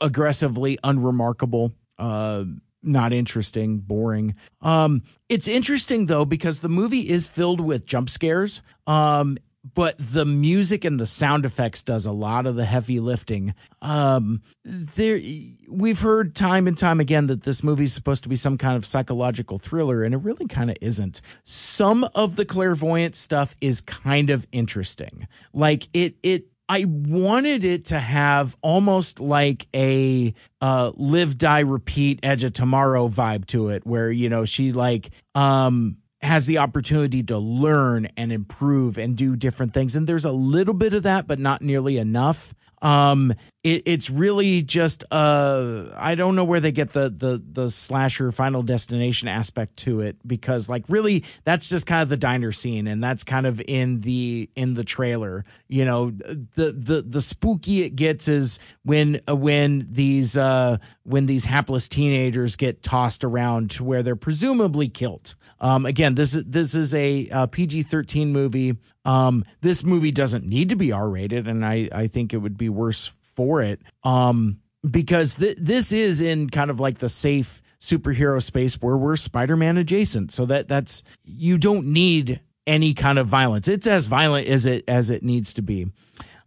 aggressively unremarkable uh not interesting, boring. Um, it's interesting though because the movie is filled with jump scares. Um, but the music and the sound effects does a lot of the heavy lifting. Um, there, we've heard time and time again that this movie is supposed to be some kind of psychological thriller, and it really kind of isn't. Some of the clairvoyant stuff is kind of interesting, like it it I wanted it to have almost like a uh, live, die, repeat, edge of tomorrow vibe to it, where, you know, she like um, has the opportunity to learn and improve and do different things. And there's a little bit of that, but not nearly enough. Um, it, it's really just uh, I don't know where they get the the the slasher Final Destination aspect to it because like really that's just kind of the diner scene and that's kind of in the in the trailer. You know, the the the spooky it gets is when uh, when these uh when these hapless teenagers get tossed around to where they're presumably killed. Um, again, this is this is a, a PG thirteen movie. Um, this movie doesn't need to be R rated, and I I think it would be worse for it. Um, because th- this is in kind of like the safe superhero space where we're Spider-Man adjacent. So that that's you don't need any kind of violence. It's as violent as it as it needs to be.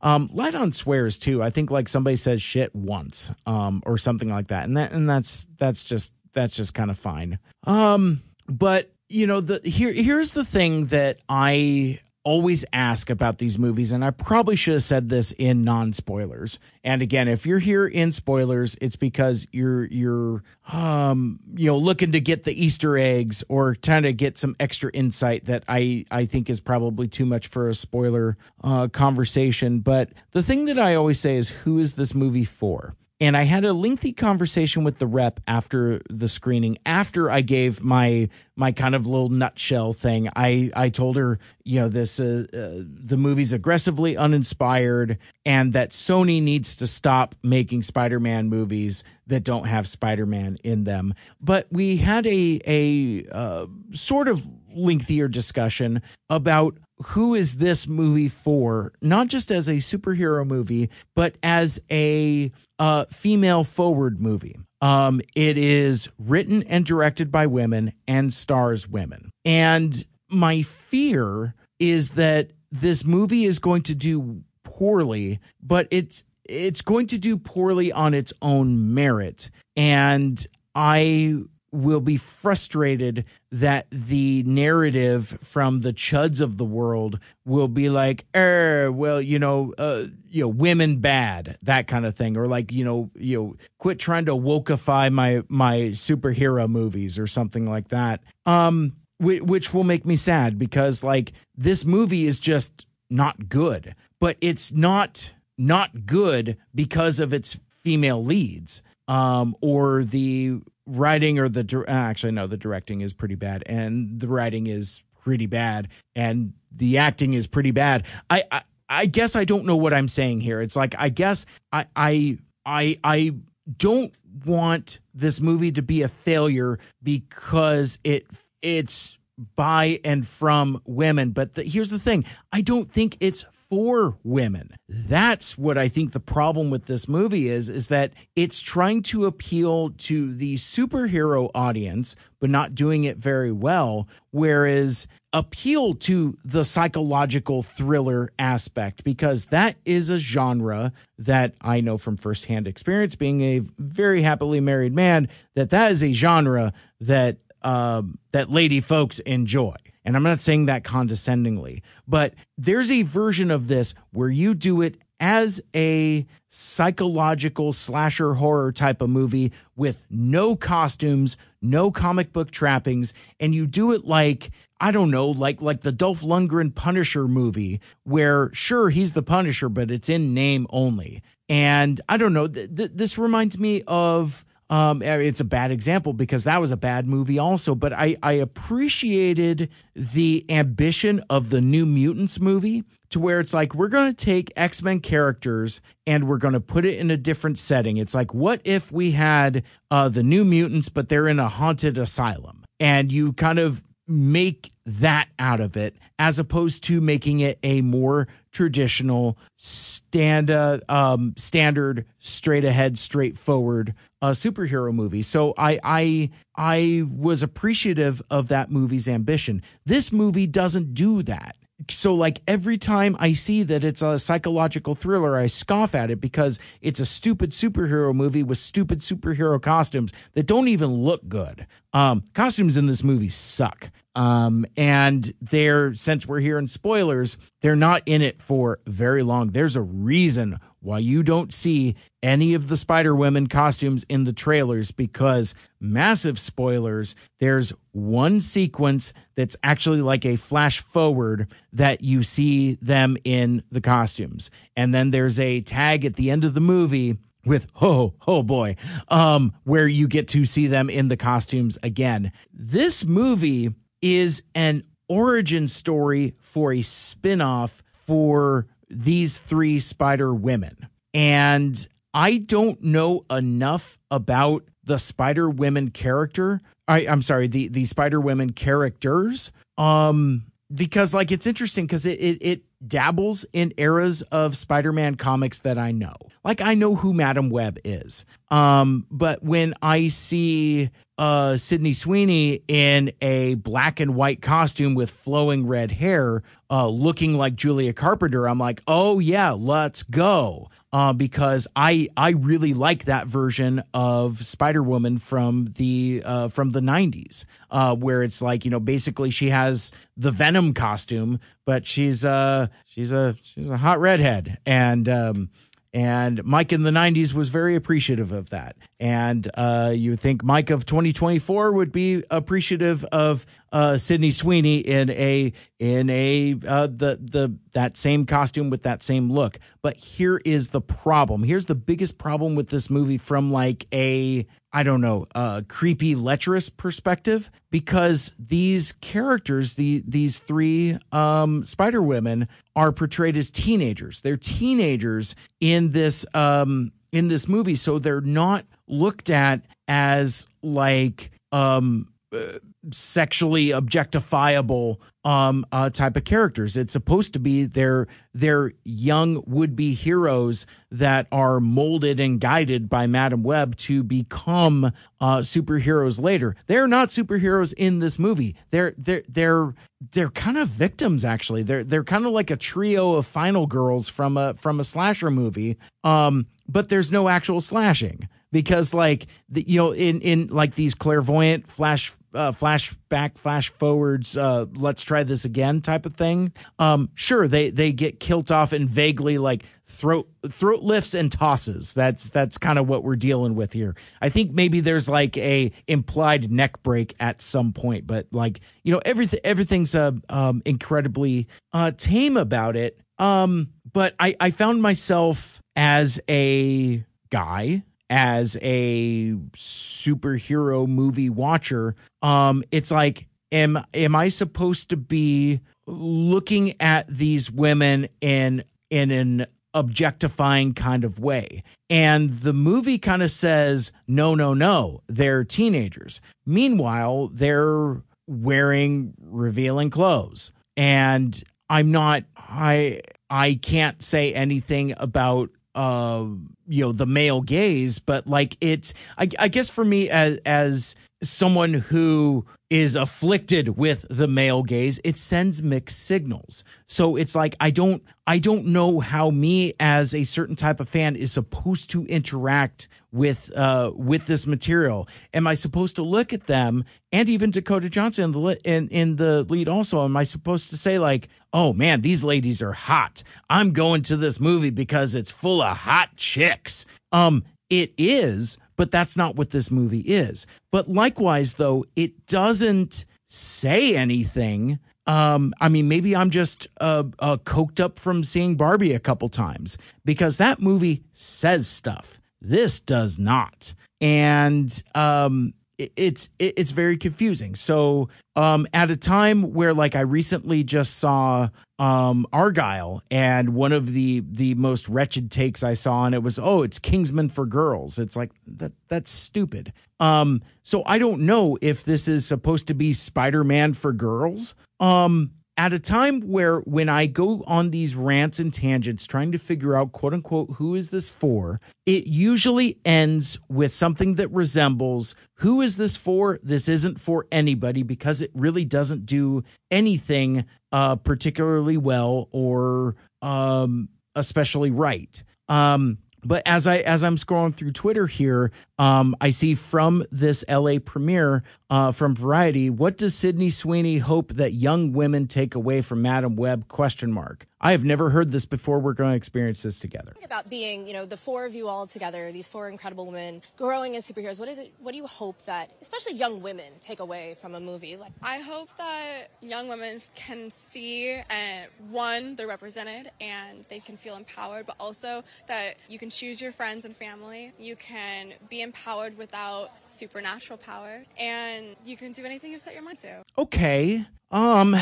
Um, light on swears too. I think like somebody says shit once, um, or something like that, and that and that's that's just that's just kind of fine. Um, but you know the here here's the thing that I always ask about these movies, and I probably should have said this in non spoilers. And again, if you're here in spoilers, it's because you're you're um you know looking to get the Easter eggs or trying to get some extra insight that I I think is probably too much for a spoiler uh, conversation. But the thing that I always say is, who is this movie for? And I had a lengthy conversation with the rep after the screening. After I gave my my kind of little nutshell thing, I I told her, you know, this uh, uh, the movie's aggressively uninspired, and that Sony needs to stop making Spider-Man movies that don't have Spider-Man in them. But we had a a uh, sort of lengthier discussion about who is this movie for not just as a superhero movie but as a uh, female forward movie Um, it is written and directed by women and stars women. And my fear is that this movie is going to do poorly, but it's it's going to do poorly on its own merit. And I will be frustrated that the narrative from the chuds of the world will be like, er, well, you know, uh, you know, women bad, that kind of thing, or like, you know, you know, quit trying to wokeify my my superhero movies or something like that. Um, which, which will make me sad because like this movie is just not good, but it's not not good because of its female leads um, or the writing or the uh, actually no the directing is pretty bad and the writing is pretty bad and the acting is pretty bad. I, I i guess i don't know what i'm saying here. It's like i guess i i i i don't want this movie to be a failure because it it's by and from women but the, here's the thing i don't think it's for women. That's what I think the problem with this movie is is that it's trying to appeal to the superhero audience but not doing it very well whereas appeal to the psychological thriller aspect because that is a genre that I know from firsthand experience being a very happily married man that that is a genre that um, that lady folks enjoy and I'm not saying that condescendingly, but there's a version of this where you do it as a psychological slasher horror type of movie with no costumes, no comic book trappings, and you do it like I don't know, like like the Dolph Lundgren Punisher movie, where sure he's the Punisher, but it's in name only. And I don't know, th- th- this reminds me of um, it's a bad example because that was a bad movie also, but I, I appreciated the ambition of the New Mutants movie to where it's like, we're going to take X Men characters and we're going to put it in a different setting. It's like, what if we had uh, the New Mutants, but they're in a haunted asylum? And you kind of make that out of it as opposed to making it a more traditional stand uh, um, standard straight ahead straightforward uh, superhero movie. So I, I i was appreciative of that movie's ambition. This movie doesn't do that so like every time I see that it's a psychological thriller, I scoff at it because it's a stupid superhero movie with stupid superhero costumes that don't even look good. Um, costumes in this movie suck. Um, and they're since we're here in spoilers, they're not in it for very long. There's a reason why you don't see any of the Spider Women costumes in the trailers because massive spoilers. There's one sequence that's actually like a flash forward that you see them in the costumes. And then there's a tag at the end of the movie with oh oh boy um where you get to see them in the costumes again this movie is an origin story for a spin-off for these three spider women and i don't know enough about the spider women character I, i'm sorry the the spider women characters um because like it's interesting because it, it it dabbles in eras of Spider-Man comics that I know. Like I know who Madame Web is. Um, but when I see uh Sydney Sweeney in a black and white costume with flowing red hair, uh looking like Julia Carpenter, I'm like, "Oh yeah, let's go." Uh, because I I really like that version of Spider Woman from the uh, from the '90s, uh, where it's like you know basically she has the Venom costume, but she's uh she's a she's a hot redhead, and um, and Mike in the 90s was very appreciative of that. And uh, you would think Mike of 2024 would be appreciative of uh, Sydney Sweeney in a in a uh, the the that same costume with that same look. But here is the problem. Here's the biggest problem with this movie from like a I don't know, a creepy lecherous perspective because these characters, the these three um, Spider Women, are portrayed as teenagers. They're teenagers in this um, in this movie, so they're not looked at as like um, uh, sexually objectifiable um uh type of characters. It's supposed to be their their young would-be heroes that are molded and guided by madam web to become uh superheroes later. They're not superheroes in this movie. They're they're they're they're kind of victims actually. They're they're kind of like a trio of final girls from a from a slasher movie um but there's no actual slashing because like the, you know in in like these clairvoyant flash uh, flashback flash forwards uh let's try this again type of thing. Um sure they they get kilt off and vaguely like throat throat lifts and tosses. That's that's kind of what we're dealing with here. I think maybe there's like a implied neck break at some point but like you know everything everything's uh, um incredibly uh tame about it. Um but i i found myself as a guy as a superhero movie watcher um it's like am am i supposed to be looking at these women in in an objectifying kind of way? And the movie kind of says no no no they're teenagers. Meanwhile they're wearing revealing clothes. And i'm not i i can't say anything about uh you know the male gaze but like it's I, I guess for me as as someone who is afflicted with the male gaze it sends mixed signals. So it's like i don't i don't know how me as a certain type of fan is supposed to interact with uh with this material. Am i supposed to look at them? And even dakota johnson in the li- in, in the lead also am i supposed to say like oh man these ladies are hot. I'm going to this movie because it's full of hot chicks. Um it is but that's not what this movie is. But likewise though it doesn't say anything. Um, I mean, maybe I'm just uh, uh, coked up from seeing Barbie a couple times because that movie says stuff. This does not, and um, it's it's very confusing. So, um, at a time where like I recently just saw um Argylle, and one of the the most wretched takes I saw and it was, oh, it's Kingsman for girls. It's like that that's stupid. Um, so I don't know if this is supposed to be Spider Man for girls. Um, at a time where when I go on these rants and tangents trying to figure out quote unquote who is this for, it usually ends with something that resembles who is this for? This isn't for anybody because it really doesn't do anything uh particularly well or um especially right. Um but as I as I'm scrolling through Twitter here, um, I see from this LA premiere uh, from Variety, what does Sydney Sweeney hope that young women take away from Madame Web? Question mark. I have never heard this before. We're going to experience this together. about being, you know, the four of you all together, these four incredible women growing as superheroes. What is it? What do you hope that, especially young women, take away from a movie like? I hope that young women can see, uh, one, they're represented and they can feel empowered, but also that you can choose your friends and family. You can be empowered without supernatural power, and you can do anything you set your mind to. okay um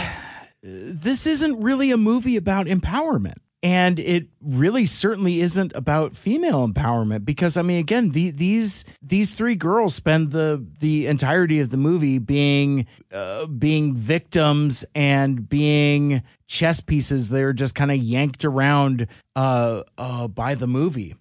this isn't really a movie about empowerment and it really certainly isn't about female empowerment because i mean again the, these these three girls spend the the entirety of the movie being uh, being victims and being chess pieces they're just kind of yanked around uh, uh by the movie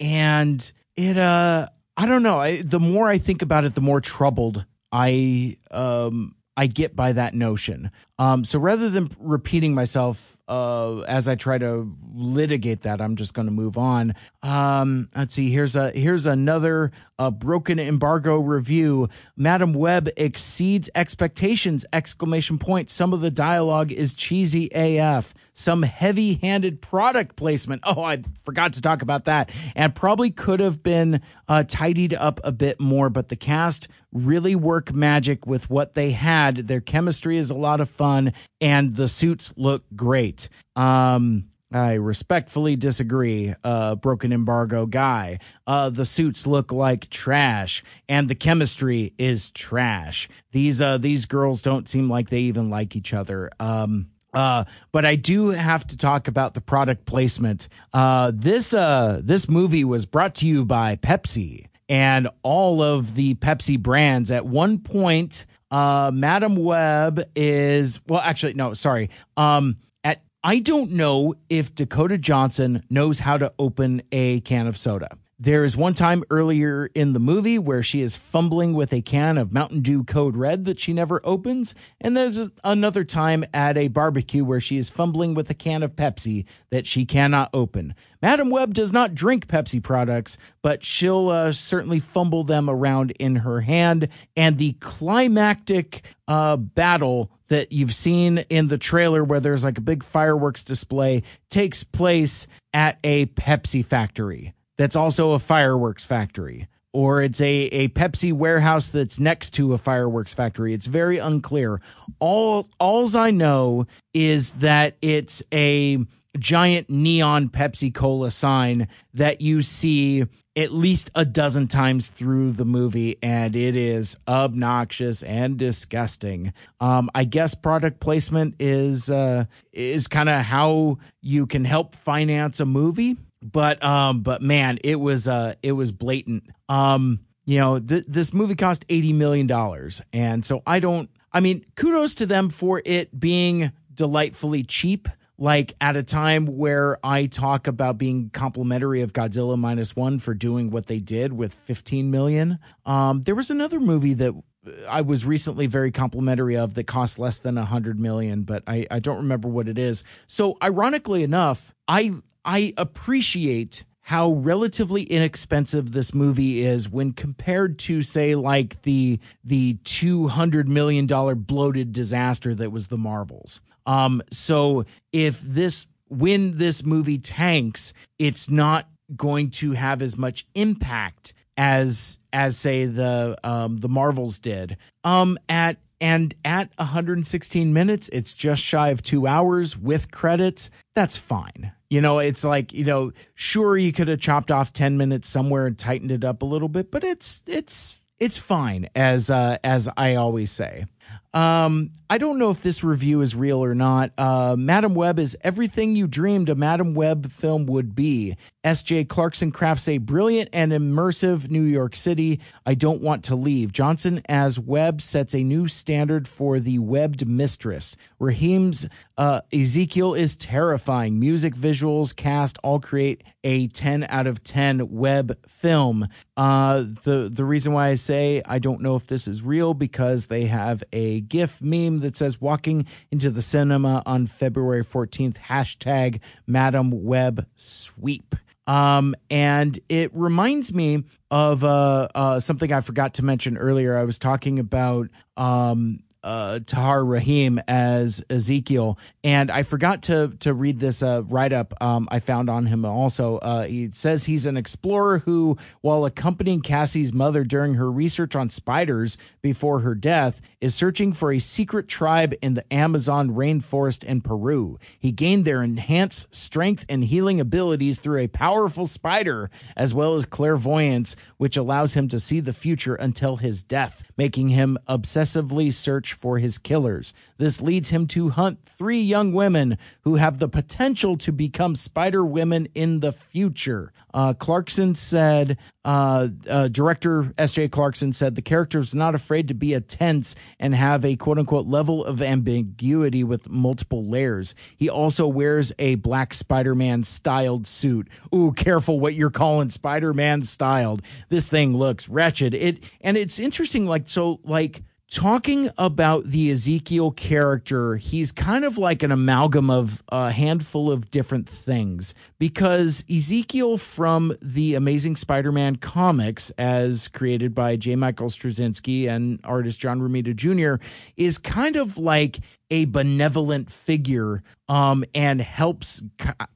and it uh i don't know. I, the more i think about it the more troubled i um i get by that notion um so rather than repeating myself uh as i try to litigate that i'm just going to move on. Um let's see here's a here's another broken embargo review. Madam web exceeds expectations exclamation point. Some of the dialogue is cheesy af some heavy-handed product placement. Oh i forgot to talk about that. And probably could have been uh, tidied up a bit more but the cast really work magic with what they had. Their chemistry is a lot of fun and the suits look great um I respectfully disagree, uh, broken embargo guy. Uh, the suits look like trash, and the chemistry is trash. These uh, these girls don't seem like they even like each other. Um, uh, but I do have to talk about the product placement. Uh, this uh, this movie was brought to you by Pepsi and all of the Pepsi brands. At one point, Uh, Madame Web is well, actually, no, sorry. Um, at I don't know if Dakota Johnson knows how to open a can of soda. There is one time earlier in the movie where she is fumbling with a can of Mountain Dew Code Red that she never opens. And there's another time at a barbecue where she is fumbling with a can of Pepsi that she cannot open. Madame Web does not drink Pepsi products, but she'll uh, certainly fumble them around in her hand. And the climactic uh, battle that you've seen in the trailer where there's like a big fireworks display takes place at a Pepsi factory that's also a fireworks factory or it's a, a Pepsi warehouse that's next to a fireworks factory. It's very unclear. All alls I know is that it's a giant neon Pepsi Cola sign that you see at least a dozen times through the movie, and it is obnoxious and disgusting. Um, I guess product placement is uh, is kind of how you can help finance a movie but um but man it was uh it was blatant. Um you know th- this movie cost 80 million dollars. And so i don't i mean kudos to them for it being delightfully cheap. Like at a time where i talk about being complimentary of godzilla minus one for doing what they did with 15 million. Um there was another movie that I was recently very complimentary of that cost less than a hundred million, but I, I don't remember what it is. So ironically enough, I I appreciate how relatively inexpensive this movie is when compared to say like the the 200 million dollar bloated disaster that was the Marvels. Um so if this when this movie tanks, it's not going to have as much impact as as say the um the Marvels did. Um at and at 116 minutes, it's just shy of 2 hours with credits. That's fine. You know, it's like, you know, sure you could have chopped off 10 minutes somewhere and tightened it up a little bit, but it's it's it's fine as uh as I always say. Um, I don't know if this review is real or not. Uh, Madame Web is everything you dreamed a Madame Web film would be. S.J. Clarkson crafts a brilliant and immersive New York City. I don't want to leave. Johnson as Web sets a new standard for the webbed mistress. Rahim's uh, Ezekiel is terrifying. Music, visuals, cast all create a 10 out of 10 web film. Uh, the the reason why I say I don't know if this is real because they have a GIF meme that says "Walking into the cinema on February 14th." Hashtag Madame Web Sweep. Um, and it reminds me of uh, uh, something I forgot to mention earlier. I was talking about um, uh, Tahar Rahim as Ezekiel, and I forgot to to read this uh, write up um, I found on him. Also, uh, he says he's an explorer who, while accompanying Cassie's mother during her research on spiders before her death, is searching for a secret tribe in the Amazon rainforest in Peru. He gained their enhanced strength and healing abilities through a powerful spider, as well as clairvoyance, which allows him to see the future until his death, making him obsessively search for his killers. This leads him to hunt three young women who have the potential to become spider women in the future. Uh, Clarkson said, uh, uh, director S.J. Clarkson said, the character is not afraid to be a tense and have a quote unquote level of ambiguity with multiple layers. He also wears a black Spider Man styled suit. Ooh, careful what you're calling Spider Man styled. This thing looks wretched. It and it's interesting, like so, like talking about the Ezekiel character, he's kind of like an amalgam of a handful of different things because Ezekiel from the Amazing Spider Man comics, as created by J. Michael Straczynski and artist John Romita Jr., is kind of like a benevolent figure um, and helps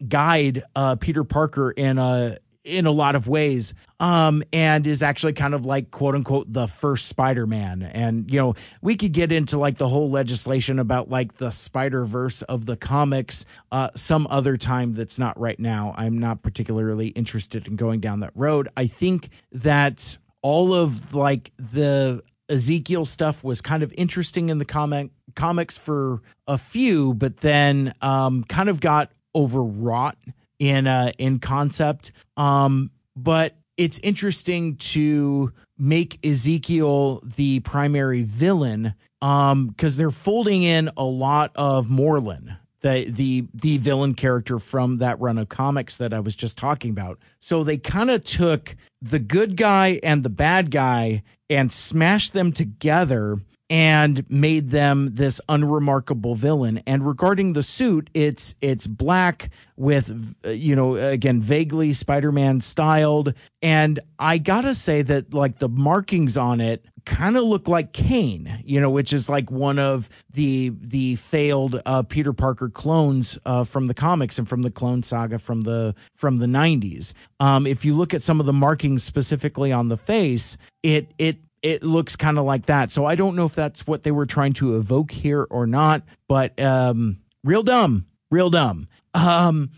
guide uh, Peter Parker in a in a lot of ways um and is actually kind of like quote unquote the first spider-man. And you know we could get into like the whole legislation about like the spider-verse of the comics uh some other time that's not right now. I'm not particularly interested in going down that road. I think that all of like the ezekiel stuff was kind of interesting in the comic comics for a few but then um kind of got overwrought in uh in concept um but it's interesting to make Ezekiel the primary villain um because they're folding in a lot of Morlun the the the villain character from that run of comics that I was just talking about. So they kind of took the good guy and the bad guy and smashed them together and made them this unremarkable villain. And regarding the suit, it's it's black with you know again vaguely Spider-Man styled and I got to say that like the markings on it kind of look like Kaine, you know, which is like one of the the failed uh, Peter Parker clones uh, from the comics and from the clone saga from the from the 90s. Um, if you look at some of the markings specifically on the face, it it it looks kind of like that. So I don't know if that's what they were trying to evoke here or not, but um, real dumb, real dumb. Um,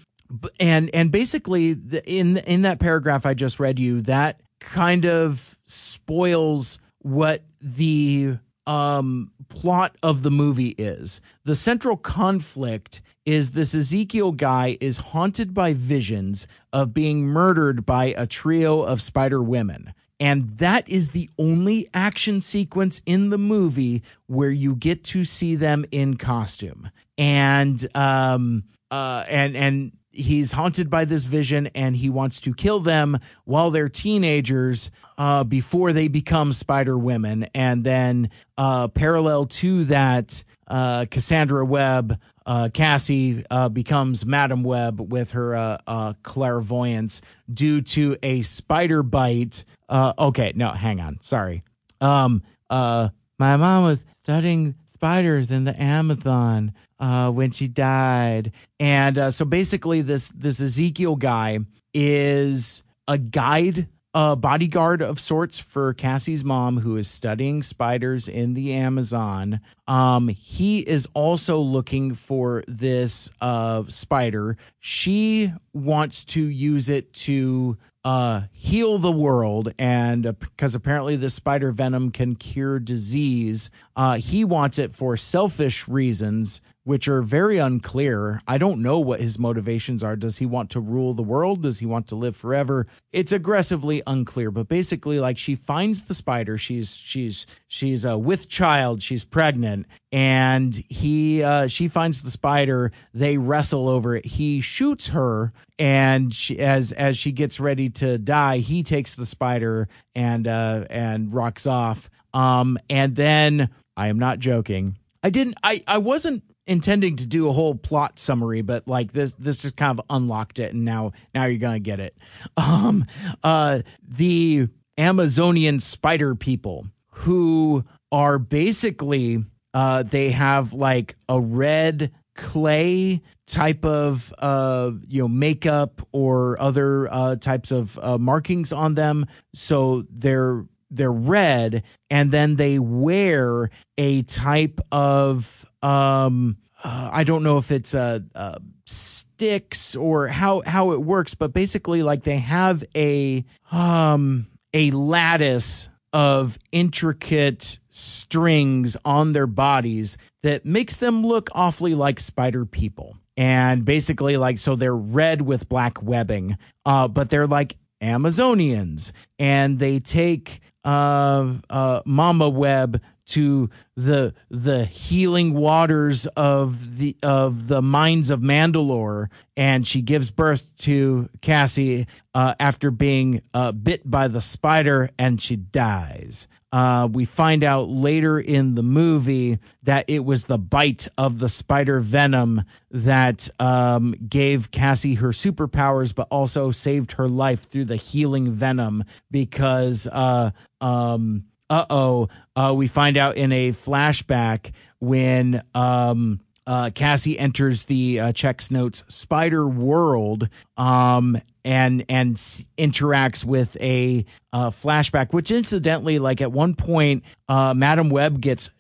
and and basically in in that paragraph I just read you, that kind of spoils what the um plot of the movie is. The central conflict is this Ezekiel guy is haunted by visions of being murdered by a trio of spider women. And that is the only action sequence in the movie where you get to see them in costume. And um uh and and he's haunted by this vision and he wants to kill them while they're teenagers uh, before they become spider women and then uh, parallel to that uh, cassandra webb uh, cassie uh, becomes Madame Web with her uh, clairvoyance due to a spider bite okay no hang on sorry um, my mom was studying spiders in the amazon uh, when she died. And uh, so basically, this this Ezekiel guy is a guide, a bodyguard of sorts for Cassie's mom, who is studying spiders in the Amazon. Um, he is also looking for this uh, spider. She wants to use it to uh, heal the world, and because uh, apparently the spider venom can cure disease, uh, he wants it for selfish reasons which are very unclear. I don't know what his motivations are. Does he want to rule the world? Does he want to live forever? It's aggressively unclear, but basically like she finds the spider. She's she's she's uh, with child, she's pregnant and he uh, she finds the spider, they wrestle over it. He shoots her and she, as as she gets ready to die, he takes the spider and uh and rocks off. Um and then I am not joking. I didn't I I wasn't intending to do a whole plot summary, but like this, this just kind of unlocked it, and now, now you're gonna get it. Um, uh, the Amazonian spider people who are basically, uh, they have like a red clay type of uh you know makeup or other uh types of uh, markings on them so they're they're red and then they wear a type of um uh, I don't know if it's uh, uh, sticks or how how it works, but basically, like they have a um a lattice of intricate strings on their bodies that makes them look awfully like spider people. And basically, like, so they're red with black webbing, uh, but they're like Amazonians, and they take uh, uh, Mama Web to the the healing waters of the of the mines of Mandalore, and she gives birth to Cassie uh, after being uh, bit by the spider, and she dies. Uh, we find out later in the movie that it was the bite of the spider venom that um, gave Cassie her superpowers, but also saved her life through the healing venom because uh, um, uh oh, uh, we find out in a flashback when um, uh, Cassie enters the uh, checks notes Spider World um, and and interacts with a uh, flashback, which incidentally, like at one point, uh, Madame Web gets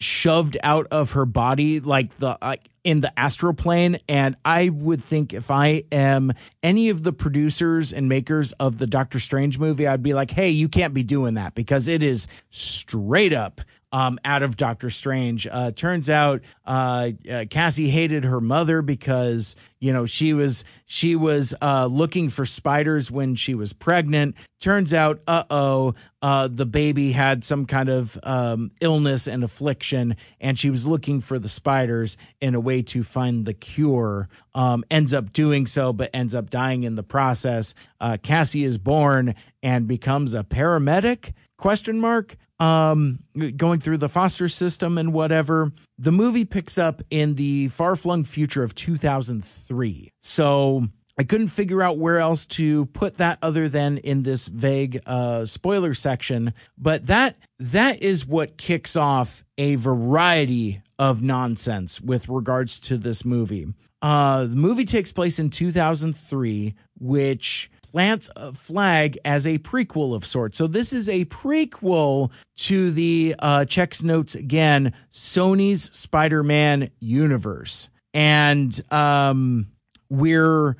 shoved out of her body, like the like in the astral plane. And I would think if I am any of the producers and makers of the Doctor Strange movie, I'd be like, hey, you can't be doing that because it is straight up um, out of Doctor Strange. Uh, turns out uh, uh, Cassie hated her mother because you know she was she was uh, looking for spiders when she was pregnant. Turns out, uh oh, uh, the baby had some kind of um, illness and affliction, and she was looking for the spiders in a way to find the cure. Um, ends up doing so, but ends up dying in the process. Uh, Cassie is born and becomes a paramedic question mark um going through the foster system and whatever the movie picks up in the far-flung future of 2003 so i couldn't figure out where else to put that other than in this vague uh spoiler section. But that that is what kicks off a variety of nonsense with regards to this movie. Uh the movie takes place in 2003 which plants a flag as a prequel of sorts. So this is a prequel to the uh, checks notes again Sony's Spider-Man universe, and um, we're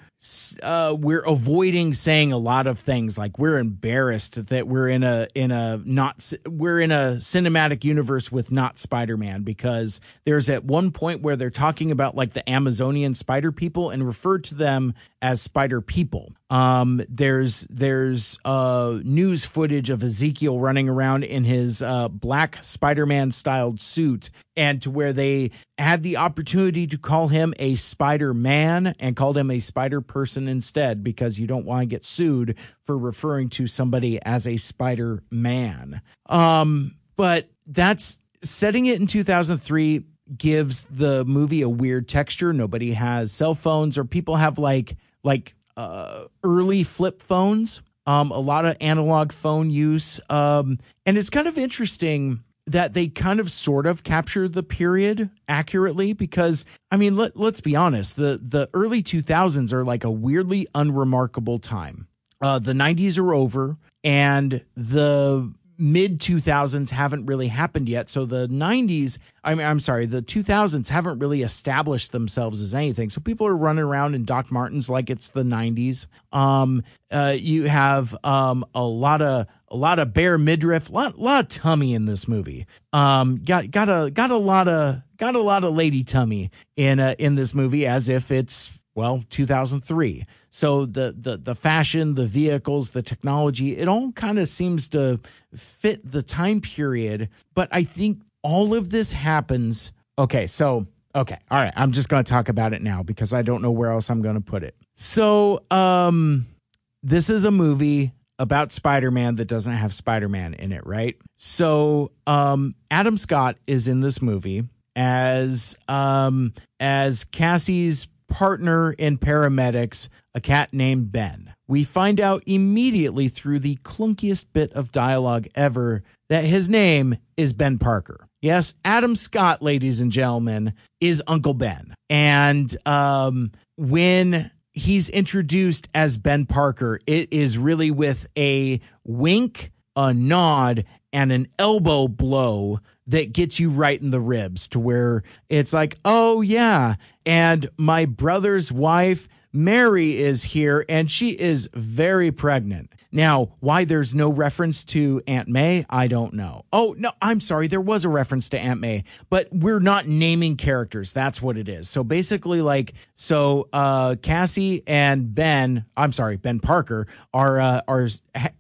uh, we're avoiding saying a lot of things like we're embarrassed that we're in a in a not we're in a cinematic universe with not Spider-Man because there's at one point where they're talking about like the Amazonian spider people and refer to them as spider people. Um, there's there's uh, news footage of Ezekiel running around in his uh, black Spider-Man styled suit, and to where they had the opportunity to call him a Spider-Man and called him a Spider person instead because you don't want to get sued for referring to somebody as a Spider-Man. Um, but that's setting it in 2003 gives the movie a weird texture. Nobody has cell phones or people have like like uh, early flip phones, um, a lot of analog phone use. Um, and it's kind of interesting that they kind of sort of capture the period accurately because I mean let, let's be honest the the early 2000s are like a weirdly unremarkable time. Uh, the 90s are over and the mid 2000s haven't really happened yet. So the 90s, I mean, I'm sorry, the 2000s haven't really established themselves as anything. So people are running around in Doc Martens like it's the 90s. Um, uh, you have um, a lot of a lot of bare midriff, lot lot of tummy in this movie. Um, got got a got a lot of got a lot of lady tummy in uh, in this movie, as if it's well 2003 so the the the fashion the vehicles the technology it all kind of seems to fit the time period. But i think all of this happens okay so okay all right i'm just going to talk about it now because i don't know where else i'm going to put it. So um this is a movie about spider-man that doesn't have spider-man in it right? So um adam scott is in this movie as um as cassie's partner in paramedics, a cat named Ben. We find out immediately through the clunkiest bit of dialogue ever that his name is Ben Parker. Yes, Adam Scott, ladies and gentlemen, is Uncle Ben. And um, when he's introduced as Ben Parker, it is really with a wink, a nod, and an elbow blow that gets you right in the ribs to where it's like, oh, yeah. And my brother's wife, Mary, is here and she is very pregnant. Now, why there's no reference to Aunt May, I don't know. Oh, no, I'm sorry. There was a reference to Aunt May, but we're not naming characters. That's what it is. So basically, like, so uh, Cassie and Ben, I'm sorry, Ben Parker are uh, are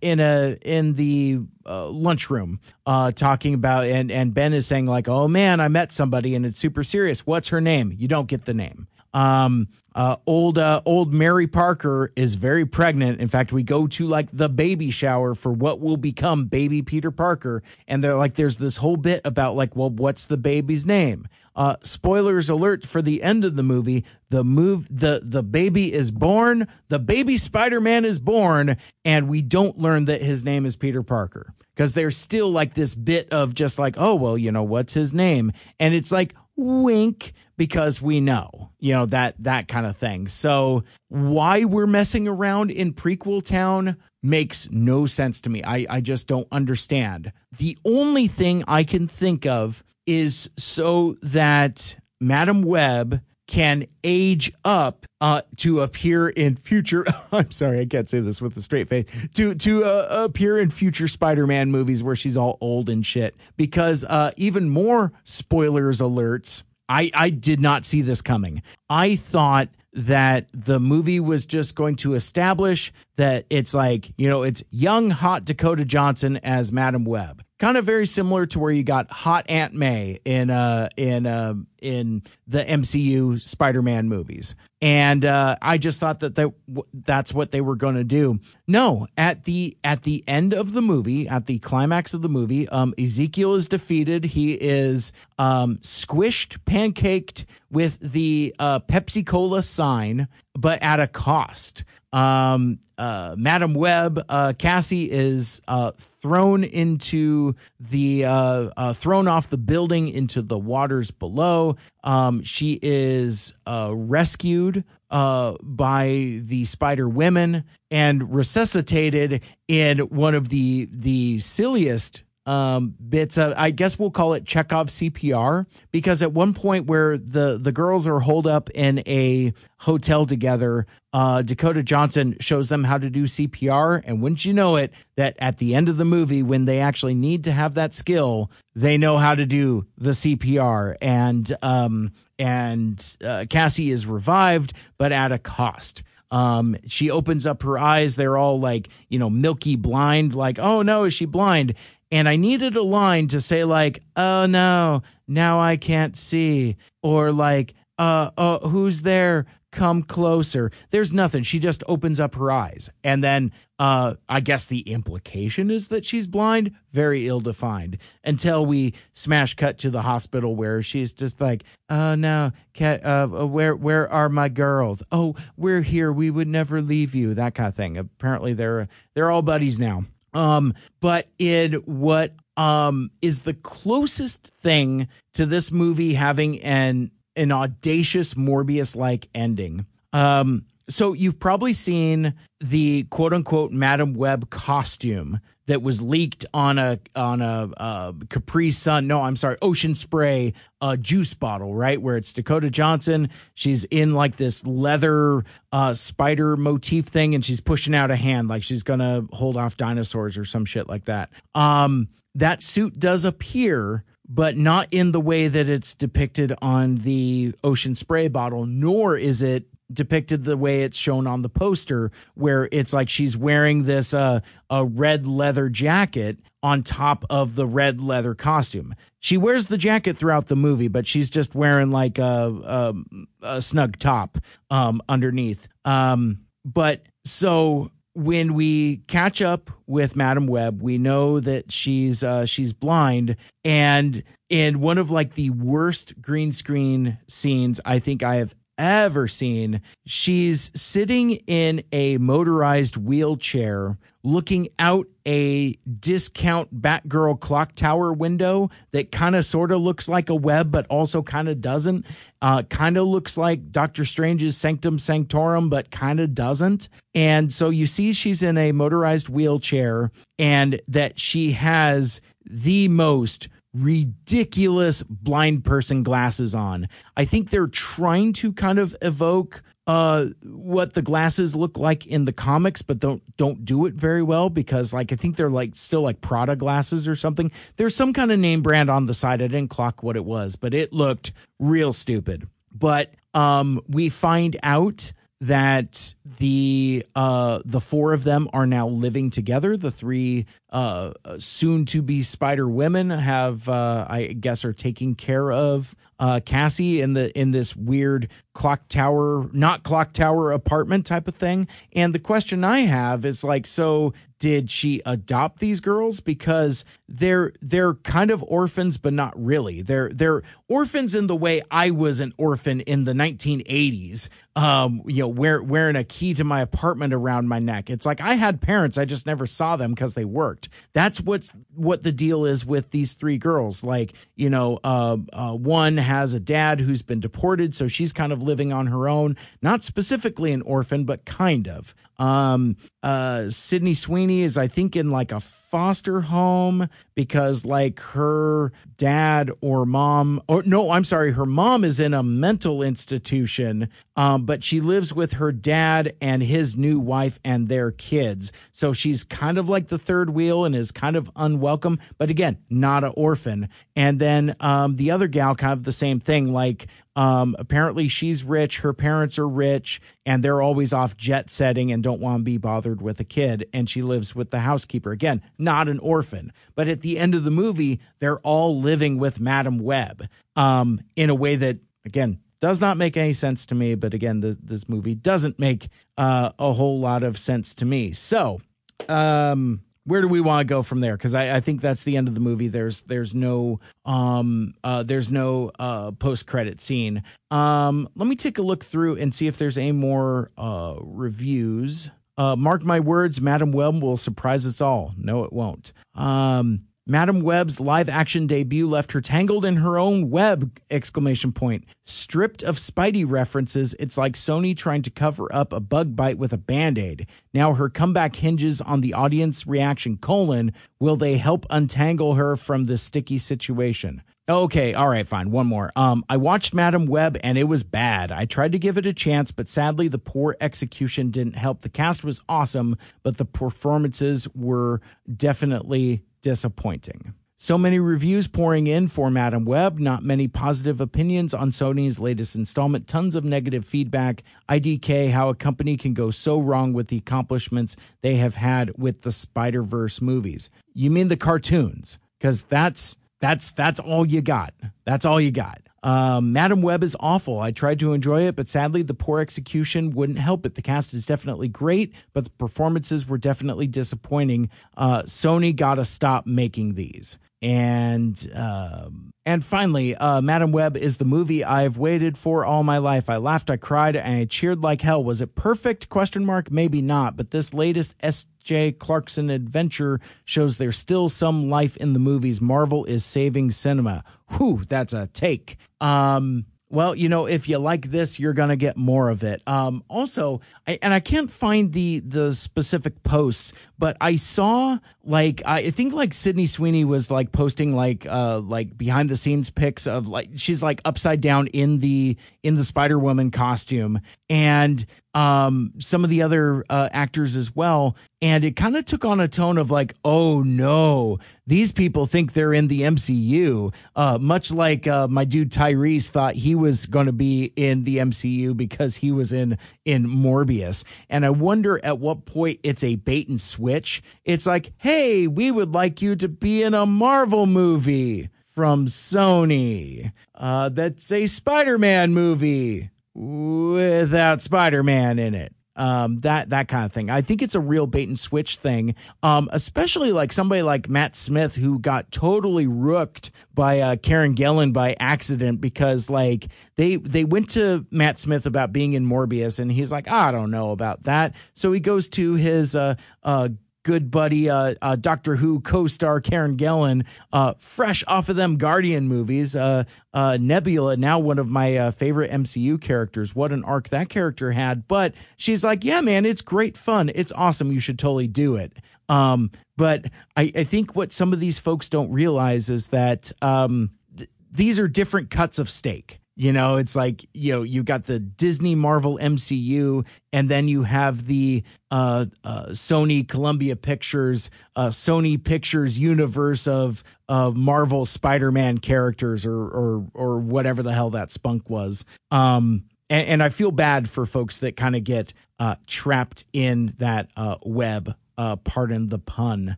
in a in the uh, lunchroom uh, talking about and and Ben is saying like, "Oh man, I met somebody and it's super serious. What's her name?" You don't get the name. Um, uh, old uh, old Mary Parker is very pregnant. In fact, we go to like the baby shower for what will become baby Peter Parker, and they're like, there's this whole bit about like, well, what's the baby's name? Uh, spoilers alert for the end of the movie. The move the the baby is born. The baby Spider Man is born, and we don't learn that his name is Peter Parker because there's still like this bit of just like, oh well, you know what's his name, and it's like wink because we know, you know, that that kind of thing. So why we're messing around in prequel town makes no sense to me. I, I just don't understand. The only thing I can think of is so that Madame Web can age up uh, to appear in future. I'm sorry, I can't say this with a straight face. To to uh, appear in future Spider-Man movies where she's all old and shit. Because uh, even more spoilers alerts. I I did not see this coming. I thought that the movie was just going to establish that it's like, you know, it's young, hot Dakota Johnson as Madame Web. Kind of very similar to where you got hot Aunt May in uh in uh in the MCU Spider-Man movies. And uh I just thought that that that's what they were going to do. No, at the at the end of the movie, at the climax of the movie, um Ezekiel is defeated. He is um squished, pancaked with the uh Pepsi Cola sign, but at a cost um, uh, Madame Web, uh, Cassie is uh, thrown into the uh, uh, thrown off the building into the waters below. Um, she is uh, rescued by the Spider Women and resuscitated in one of the the silliest um, bits of, I guess we'll call it Chekhov CPR, because at one point where the, the girls are holed up in a hotel together, uh, Dakota Johnson shows them how to do CPR. And wouldn't you know it, that at the end of the movie, when they actually need to have that skill, they know how to do the CPR. And, um, and uh, Cassie is revived, but at a cost. Um, she opens up her eyes. They're all like, you know, milky blind, like, oh no, is she blind? And I needed a line to say like, "Oh no, now I can't see," or like, "Uh, uh who's there? Come closer." There's nothing. She just opens up her eyes, and then uh, I guess the implication is that she's blind. Very ill defined until we smash cut to the hospital where she's just like, "Oh no, cat, uh, where where are my girls? Oh, we're here. We would never leave you." That kind of thing. Apparently, they're they're all buddies now. Um, but in what um is the closest thing to this movie having an an audacious Morbius like ending. Um, so you've probably seen the quote unquote Madame Web costume that was leaked on a on a uh, Capri Sun. No, I'm sorry, Ocean Spray uh, juice bottle, right? Where it's Dakota Johnson. She's in like this leather uh, spider motif thing, and she's pushing out a hand like she's gonna hold off dinosaurs or some shit like that. Um, that suit does appear but not in the way that it's depicted on the ocean spray bottle, nor is it depicted the way it's shown on the poster where it's like she's wearing this uh a red leather jacket on top of the red leather costume. She wears the jacket throughout the movie, but she's just wearing like a a, a snug top um underneath. Um but so when we catch up with Madame Web, we know that she's uh, she's blind, and in one of like the worst green screen scenes I think I have ever seen. She's sitting in a motorized wheelchair looking out a discount Batgirl clock tower window that kind of sort of looks like a web, but also kind of doesn't. Uh, kind of looks like Doctor Strange's Sanctum Sanctorum, but kind of doesn't. And so you see she's in a motorized wheelchair and that she has the most ridiculous blind person glasses on. I think they're trying to kind of evoke uh what the glasses look like in the comics but don't don't do it very well because like I think they're like still like Prada glasses or something. There's some kind of name brand on the side. I didn't clock what it was, but it looked real stupid. But um we find out that the uh the four of them are now living together the three uh soon to be spider women have uh i guess are taking care of uh cassie in the in this weird clock tower not clock tower apartment type of thing. And the question i have is like so did she adopt these girls? Because they're they're kind of orphans but not really. They're they're orphans in the way I was an orphan in the 1980s um you know wear, wearing a key to my apartment around my neck. It's like I had parents I just never saw them because they worked that's what's what the deal is with these three girls. Like you know uh, uh one has a dad who's been deported so she's kind of living on her own. Not specifically an orphan but kind of um uh, Sydney Sweeney is, I think, in like a foster home because like her dad or mom or no i'm sorry her mom is in a mental institution um, but she lives with her dad and his new wife and their kids. So she's kind of like the third wheel and is kind of unwelcome but again not an orphan. And then um, the other gal kind of the same thing like um, apparently she's rich, her parents are rich, and they're always off jet setting and don't want to be bothered with a kid. And she lives with the housekeeper. Again, not an orphan. But at the end of the movie, they're all living with Madame Web um, in a way that, again, does not make any sense to me. But again, the, this movie doesn't make uh, a whole lot of sense to me. So, um, where do we want to go from there? Because I, I, think that's the end of the movie. There's there's no um uh there's no uh post credit scene. Um, let me take a look through and see if there's any more uh reviews. Uh, mark my words, Madame Web will surprise us all. No, it won't. Um, Madame Web's live action debut left her tangled in her own web exclamation point. Stripped of Spidey references, it's like Sony trying to cover up a bug bite with a band-aid. Now her comeback hinges on the audience reaction colon, will they help untangle her from this sticky situation? Okay, all right, fine. One more. Um, I watched Madame Web and it was bad. I tried to give it a chance, but sadly the poor execution didn't help. The cast was awesome, but the performances were definitely disappointing. So many reviews pouring in for Madame Web, not many positive opinions on Sony's latest installment, tons of negative feedback. IDK, how a company can go so wrong with the accomplishments they have had with the Spider Verse movies. You mean the cartoons? Because that's that's that's all you got. That's all you got. Um, Madame Web is awful. I tried to enjoy it, but sadly, the poor execution wouldn't help it. The cast is definitely great, but the performances were definitely disappointing. Uh, Sony got to stop making these. And um, and finally, uh, Madame Web is the movie I've waited for all my life. I laughed, I cried, and I cheered like hell. Was it perfect? Question mark. Maybe not. But this latest S.J. Clarkson adventure shows there's still some life in the movies. Marvel is saving cinema. Whew, that's a take. Um, well, you know, if you like this, you're gonna get more of it. Um, also, I, and I can't find the the specific posts, but I saw like I think like Sydney Sweeney was like posting like uh like behind the scenes pics of like she's like upside down in the in the Spider Woman costume, and um, some of the other uh, actors as well. And it kind of took on a tone of like, oh no, these people think they're in the MCU. Uh, much like uh, my dude Tyrese thought he was going to be in the MCU because he was in in Morbius. And I wonder at what point it's a bait and switch. It's like, hey, we would like you to be in a Marvel movie from Sony. Uh, that's a Spider Man movie without Spider-Man in it. Um, that that kind of thing. I think it's a real bait and switch thing. Um, especially like somebody like Matt Smith who got totally rooked by uh, Karen Gillan by accident because like they they went to Matt Smith about being in Morbius and he's like I don't know about that. So he goes to his uh, uh, good buddy uh, uh, Doctor Who co-star Karen Gillan, uh, fresh off of them Guardian movies. Uh, uh, Nebula, now one of my uh, favorite MCU characters. What an arc that character had! But she's like, "Yeah, man, it's great fun. It's awesome. You should totally do it." Um, but I, I, think what some of these folks don't realize is that um, th- these are different cuts of steak. You know, it's like, you know, you got the Disney Marvel MCU, and then you have the uh, uh, Sony Columbia Pictures, uh, Sony Pictures universe of of Marvel Spider Man characters or, or or whatever the hell that spunk was. Um, and, and I feel bad for folks that kind of get uh, trapped in that uh, web. Uh, pardon the pun.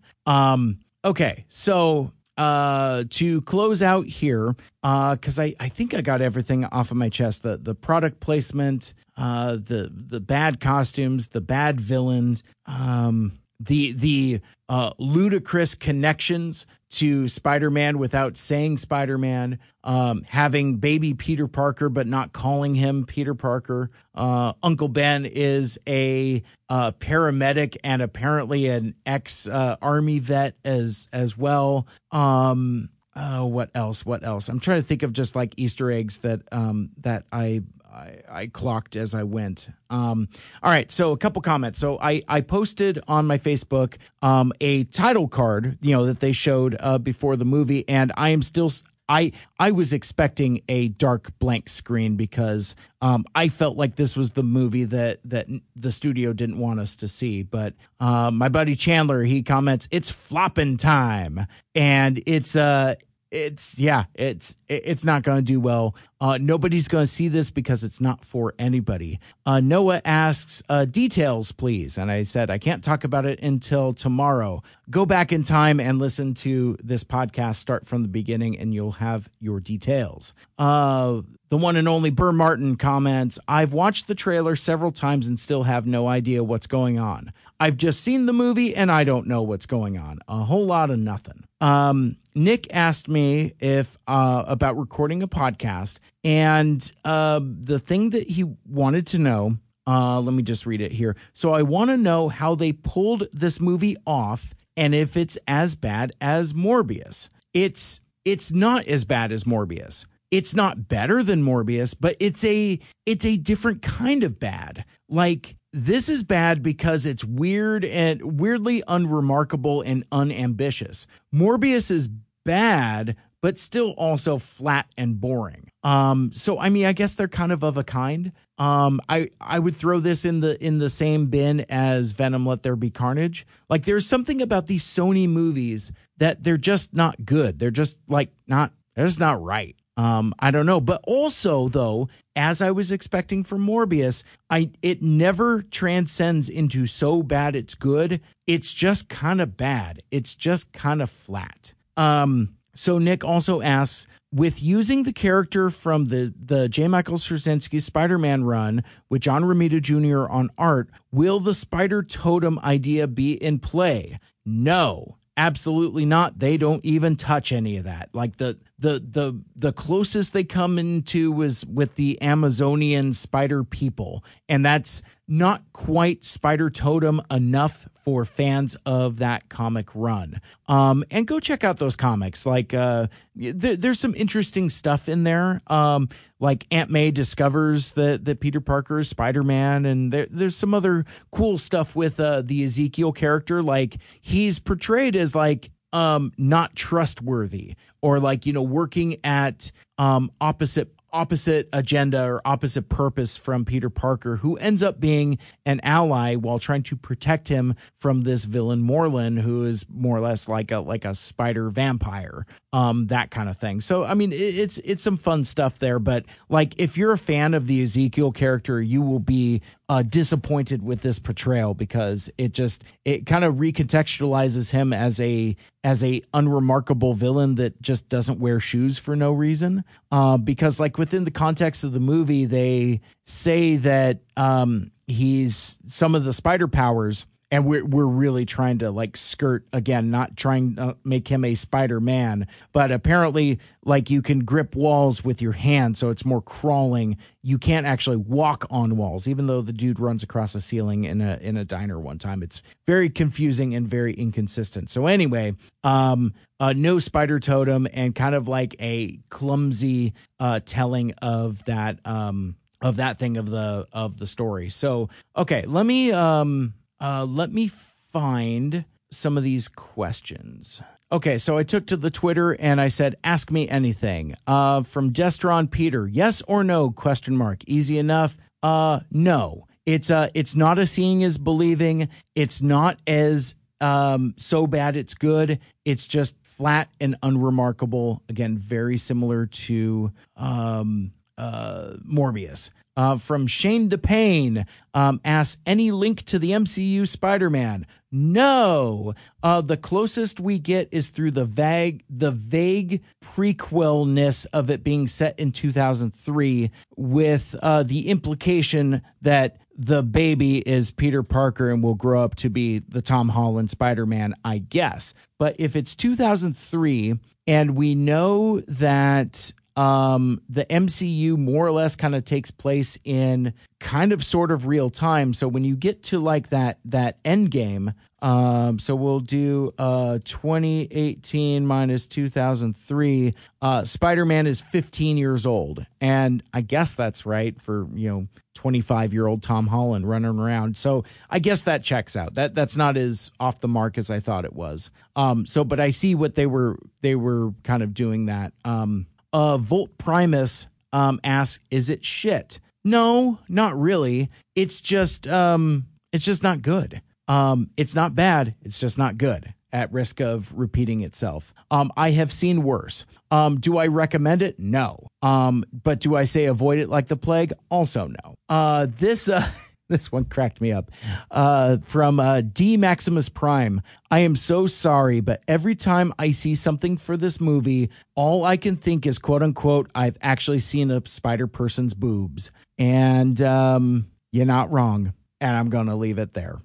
Um, okay, so uh, to close out here, uh, because uh, I, I think I got everything off of my chest. The, the product placement, uh, the, the bad costumes, the bad villains, um, the, the uh, ludicrous connections to Spider Man without saying Spider Man, um, having baby Peter Parker but not calling him Peter Parker. Uh, Uncle Ben is a uh, paramedic and apparently an ex uh, army vet as as well. Um, oh, what else? What else? I'm trying to think of just like Easter eggs that um, that I I, I clocked as I went. Um, all right, so a couple comments. So I, I posted on my Facebook um, a title card, you know, that they showed uh, before the movie, and I am still I I was expecting a dark blank screen because um, I felt like this was the movie that that the studio didn't want us to see. But um, my buddy Chandler he comments it's flopping time, and it's uh it's yeah it's it's not going to do well. Uh, nobody's going to see this because it's not for anybody. Uh, noah asks uh, details please. And i said i can't talk about it until tomorrow. Go back in time and listen to this podcast. Start from the beginning and you'll have your details. Uh, the one and only Burr Martin comments I've watched the trailer several times and still have no idea what's going on. I've just seen the movie and I don't know what's going on. A whole lot of nothing. Um, Nick asked me if uh, about recording a podcast, and uh, the thing that he wanted to know. Uh, let me just read it here. So I want to know how they pulled this movie off, and if it's as bad as Morbius. It's it's not as bad as Morbius it's not better than Morbius, but it's a it's a different kind of bad. Like this is bad because it's weird and weirdly unremarkable and unambitious. Morbius is bad, but still also flat and boring. Um, so I mean, I guess they're kind of of a kind. Um, I I would throw this in the in the same bin as Venom. Let there be carnage. Like there's something about these Sony movies that they're just not good. They're just like not. They're just not right. Um, I don't know, but also though, as I was expecting for Morbius, I it never transcends into so bad it's good. It's just kind of bad. It's just kind of flat. Um, so Nick also asks, with using the character from the the J. Michael Straczynski Spider-Man run with John Romita Jr. on art, will the Spider Totem idea be in play? No. Absolutely not. They don't even touch any of that. Like the the the the closest they come into is with the Amazonian spider people, and that's not quite Spider Totem enough for fans of that comic run. Um, and go check out those comics. Like, uh, th- there's some interesting stuff in there. Um, like Aunt May discovers that that Peter Parker is Spider Man, and there, there's some other cool stuff with uh, the Ezekiel character. Like he's portrayed as like um not trustworthy or like you know working at um opposite opposite agenda or opposite purpose from Peter Parker, who ends up being an ally while trying to protect him from this villain Morlun, who is more or less like a like a spider vampire, um, that kind of thing. So I mean, it's it's some fun stuff there. But like, if you're a fan of the Ezekiel character, you will be uh, disappointed with this portrayal because it just it kind of recontextualizes him as a as a unremarkable villain that just doesn't wear shoes for no reason. Uh, because like within the context of the movie, they say that um, he's some of the spider powers and we're we're really trying to like skirt again, not trying to make him a Spider Man, but apparently like you can grip walls with your hand, so it's more crawling. You can't actually walk on walls, even though the dude runs across a ceiling in a in a diner one time. It's very confusing and very inconsistent. So anyway, um, uh, no spider totem and kind of like a clumsy uh, telling of that um of that thing of the of the story. So okay, let me um uh, let me find some of these questions. Okay, so I took to the Twitter and I said, "Ask me anything." Uh, from Destron Peter, yes or no? Question mark. Easy enough. Uh, no. It's uh, it's not a seeing is believing. It's not as um so bad it's good. It's just flat and unremarkable. Again, very similar to um uh Morbius uh, from Shane DePayne um, asks any link to the MCU Spider Man. No, uh, the closest we get is through the vague, the vague prequelness of it being set in 2003, with uh, the implication that the baby is Peter Parker and will grow up to be the Tom Holland Spider Man, I guess. But if it's 2003 and we know that um, the MCU more or less kind of takes place in kind of sort of real time. So when you get to like that that end game, um, so we'll do uh 2018 minus 2003. Uh, Spider-Man is 15 years old, and I guess that's right for you know 25 year old Tom Holland running around. So I guess that checks out. That that's not as off the mark as I thought it was. Um, so but I see what they were they were kind of doing that. Um, uh, Volt Primus um, asks, "Is it shit?" No, not really. It's just um, it's just not good. Um, it's not bad. It's just not good. At risk of repeating itself, um, I have seen worse. Um, do I recommend it? No. Um, but do I say avoid it like the plague? Also no. Uh, this uh, this one cracked me up. Uh, from uh, D Maximus Prime. I am so sorry, but every time I see something for this movie, all I can think is quote unquote, I've actually seen a spider person's boobs. And um, you're not wrong. And I'm going to leave it there.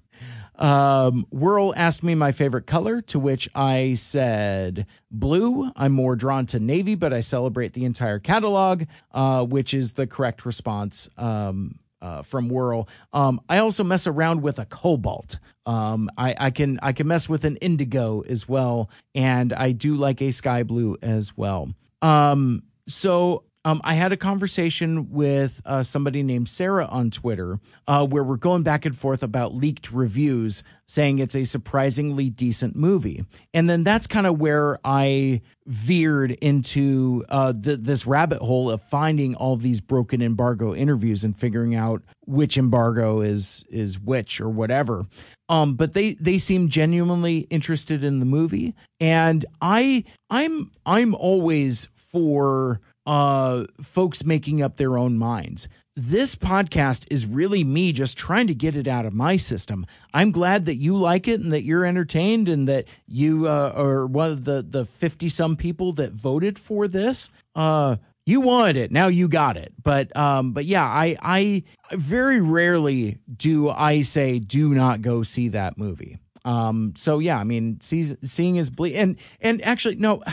Um, Whirl asked me my favorite color, to which I said blue. I'm more drawn to navy, but I celebrate the entire catalog, uh, which is the correct response. Um, uh, from Whirl. Um, I also mess around with a cobalt. Um, I, I can I can mess with an indigo as well, and I do like a sky blue as well. Um, so um, I had a conversation with uh, somebody named Sarah on Twitter uh, where we're going back and forth about leaked reviews saying it's a surprisingly decent movie. And then that's kind of where I veered into uh, this rabbit hole of finding all of these broken embargo interviews and figuring out which embargo is is which or whatever. Um, but they they seem genuinely interested in the movie, and I I'm I'm always for uh, folks making up their own minds. This podcast is really me just trying to get it out of my system. I'm glad that you like it and that you're entertained and that you uh, are one of the the 50 some people that voted for this. Uh, you wanted it now you got it but um but yeah i i very rarely do i say do not go see that movie um so yeah i mean see, seeing is ble- and and actually no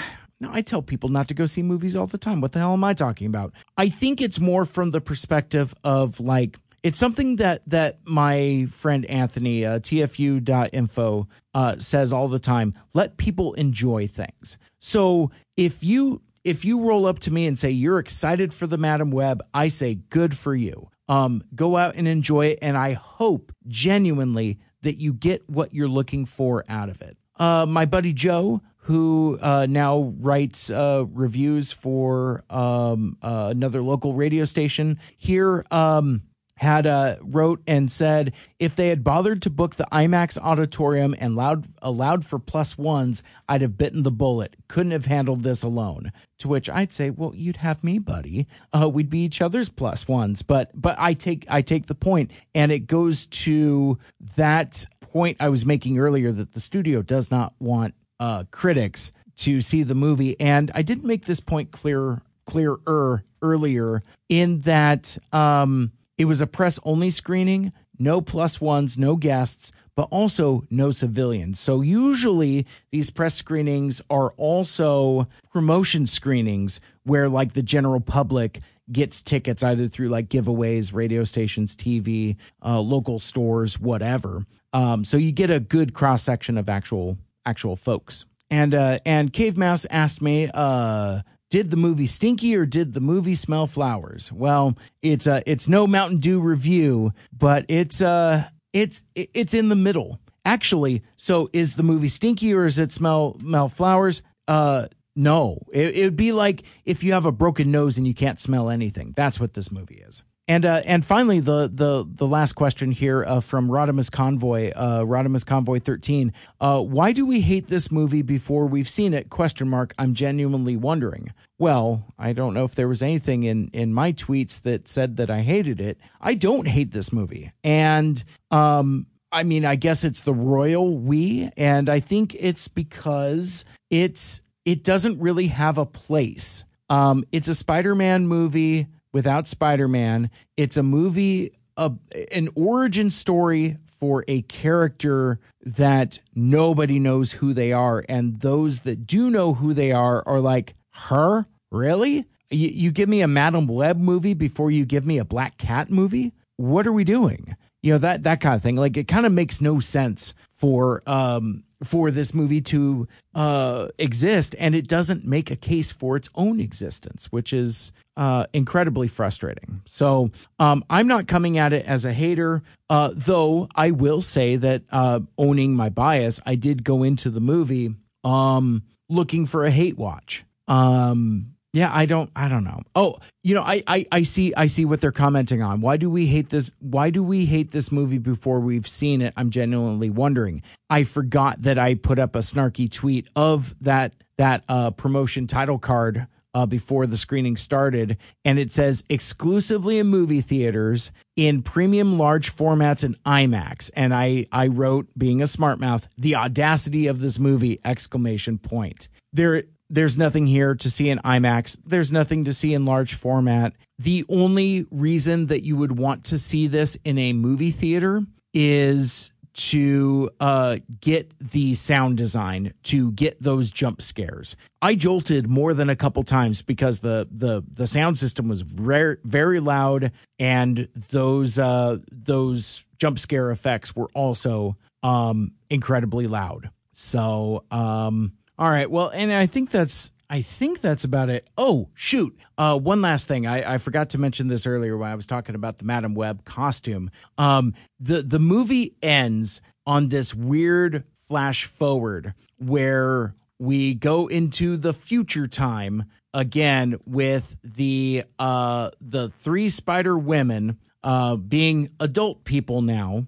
no, I tell people not to go see movies all the time. What the hell am I talking about? I think it's more from the perspective of like it's something that that my friend Anthony uh, tfu.info uh, says all the time. Let people enjoy things. So if you if you roll up to me and say you're excited for the Madame Web, I say good for you. Um, go out and enjoy it, and I hope genuinely that you get what you're looking for out of it. Uh, my buddy Joe who uh, now writes uh, reviews for um, uh, another local radio station here. Um, had uh, wrote and said if they had bothered to book the IMAX auditorium and allowed allowed for plus ones, I'd have bitten the bullet. Couldn't have handled this alone. To which I'd say, well, you'd have me, buddy. Uh, we'd be each other's plus ones. But but I take I take the point, and it goes to that point I was making earlier that the studio does not want uh, critics to see the movie. And I didn't make this point clear clearer earlier in that um, it was a press only screening, no plus ones, no guests, but also no civilians. So usually these press screenings are also promotion screenings where like the general public gets tickets either through like giveaways, radio stations, TV, uh, local stores, whatever. Um, so you get a good cross section of actual actual folks. And uh, and Cave Mouse asked me, uh, did the movie stinky or did the movie smell flowers? Well, it's uh, it's no Mountain Dew review, but it's uh, it's it's in the middle actually. So is the movie stinky or does it smell smell flowers? Uh, no, it would be like if you have a broken nose and you can't smell anything. That's what this movie is. And uh, and finally, the the the last question here uh, from Rodimus Convoy, uh, Rodimus Convoy thirteen. Uh, why do we hate this movie before we've seen it? Question mark. I'm genuinely wondering. Well, I don't know if there was anything in in my tweets that said that I hated it. I don't hate this movie, and um, I mean, I guess it's the royal we, and I think it's because it's it doesn't really have a place. Um, it's a Spider-Man movie without Spider Man. It's a movie, a, an origin story for a character that nobody knows who they are. And those that do know who they are are like, her? Really? you, you give me a Madame Web movie before you give me a Black Cat movie. What are we doing? You know that that kind of thing. Like it kind of makes no sense for um for this movie to uh exist, and it doesn't make a case for its own existence, which is uh incredibly frustrating. So um I'm not coming at it as a hater, uh though I will say that uh owning my bias, I did go into the movie um looking for a hate watch. Um yeah, I don't I don't know. Oh, you know, I, I I see I see what they're commenting on. Why do we hate this why do we hate this movie before we've seen it? I'm genuinely wondering. I forgot that I put up a snarky tweet of that that uh promotion title card uh, before the screening started, and it says exclusively in movie theaters in premium large formats and IMAX. And I I wrote, being a smart mouth, the audacity of this movie! Exclamation point. There there's nothing here to see in IMAX. There's nothing to see in large format. The only reason that you would want to see this in a movie theater is to uh, get the sound design to get those jump scares. I jolted more than a couple times because the the the sound system was very very loud and those uh, those jump scare effects were also um, incredibly loud. So um, all right. Well, and I think that's I think that's about it. Oh, shoot. Uh, one last thing. I, I forgot to mention this earlier when I was talking about the Madame Web costume. Um, the the movie ends on this weird flash forward where we go into the future time again with the uh the three spider women uh being adult people now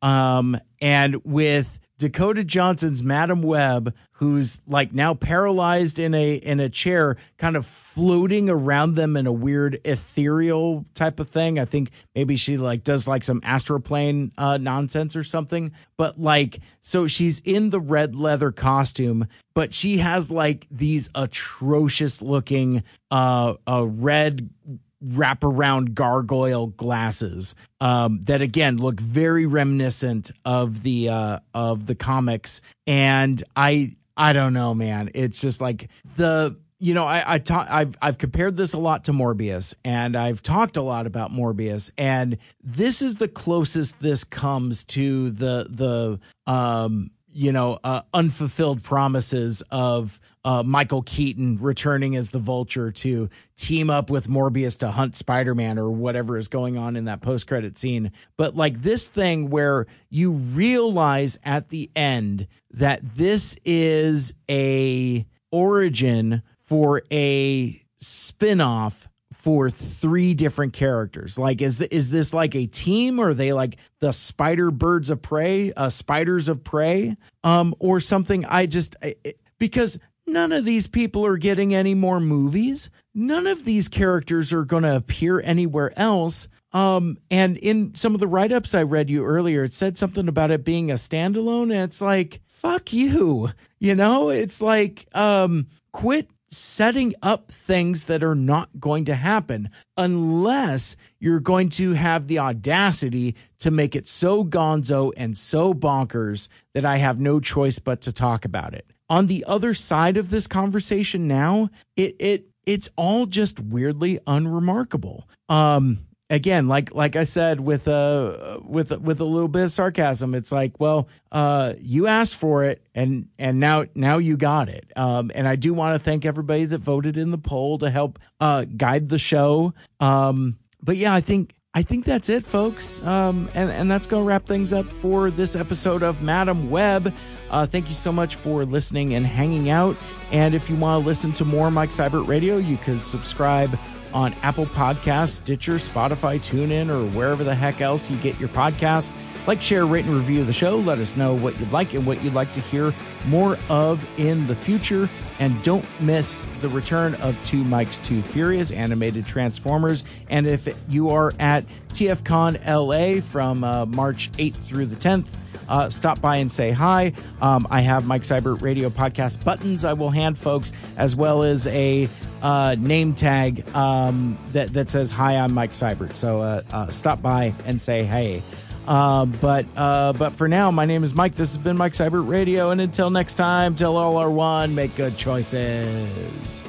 um and with Dakota Johnson's Madame Web, who's like now paralyzed in a in a chair, kind of floating around them in a weird ethereal type of thing. I think maybe she like does like some astroplane uh, nonsense or something. But like, so she's in the red leather costume, but she has like these atrocious looking uh, uh red wraparound gargoyle glasses um, that again look very reminiscent of the uh, of the comics. And i i don't know man. It's just like the you know i i ta- i've i've compared this a lot to morbius and i've talked a lot about morbius and this is the closest this comes to the the um you know uh, unfulfilled promises of uh, Michael Keaton returning as the Vulture to team up with Morbius to hunt Spider Man or whatever is going on in that post credit scene. But like this thing where you realize at the end that this is a origin for a spin off for three different characters. Like, is is this like a team, or are they like the Spider Birds of Prey, uh, Spiders of Prey, um, or something? I just I, because None of these people are getting any more movies. None of these characters are going to appear anywhere else. Um, and in some of the write ups I read you earlier, it said something about it being a standalone. And it's like, fuck you. You know, it's like, um, quit setting up things that are not going to happen unless you're going to have the audacity to make it so gonzo and so bonkers that I have no choice but to talk about it on the other side of this conversation now, it it it's all just weirdly unremarkable. Um again, like like I said with uh with with a little bit of sarcasm, it's like, well, uh you asked for it and and now now you got it. Um and I do want to thank everybody that voted in the poll to help uh guide the show. Um but yeah, I think I think that's it, folks. Um, and, and that's going to wrap things up for this episode of Madame Web. Uh, thank you so much for listening and hanging out. And if you want to listen to more Mike Seibert Radio, you can subscribe on Apple Podcasts, Stitcher, Spotify, TuneIn, or wherever the heck else you get your podcasts. Like, share, rate, and review the show. Let us know what you'd like and what you'd like to hear more of in the future. And don't miss the return of Two Mikes, Two Furious animated Transformers. And if you are at TFCon LA from uh, March 8th through the 10th, uh, stop by and say hi. Um, I have Mike Seibert Radio podcast buttons I will hand folks, as well as a uh, name tag um, that, that says, Hi, I'm Mike Seibert. So uh, uh, stop by and say hey. Uh, but uh, but for now, my name is Mike. This has been Mike Seibert Radio, and until next time, tell all our one, make good choices.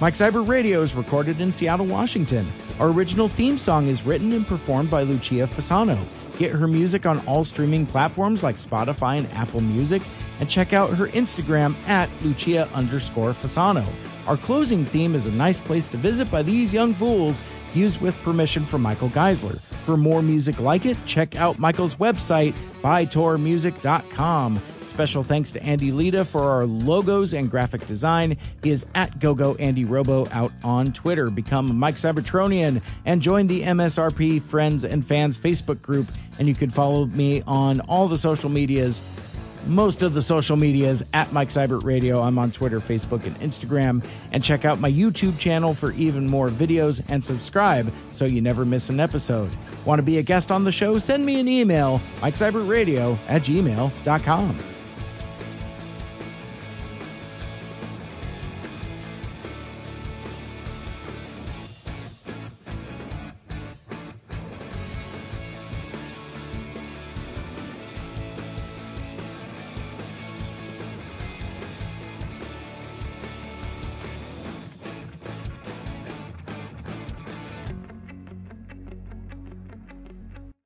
Mike Seibert Radio is recorded in Seattle, Washington. Our original theme song is written and performed by Lucia Fasano. Get her music on all streaming platforms like Spotify and Apple Music, and check out her Instagram at Lucia underscore Fasano. Our closing theme is a nice place to visit by these young fools, used with permission from Michael Geissler. For more music like it, check out Michael's website, bytormusic.com. Special thanks to Andy Lita for our logos and graphic design. He is at GoGo Andy Robo out on Twitter. Become Mike Seibertronian and join the MSRP Friends and Fans Facebook group. And you can follow me on all the social medias most of the social medias at Mike Seibert Radio. I'm on Twitter, Facebook, and Instagram. And check out my YouTube channel for even more videos and subscribe so you never miss an episode. Want to be a guest on the show? Send me an email, MikeSeibertRadio at gmail.com.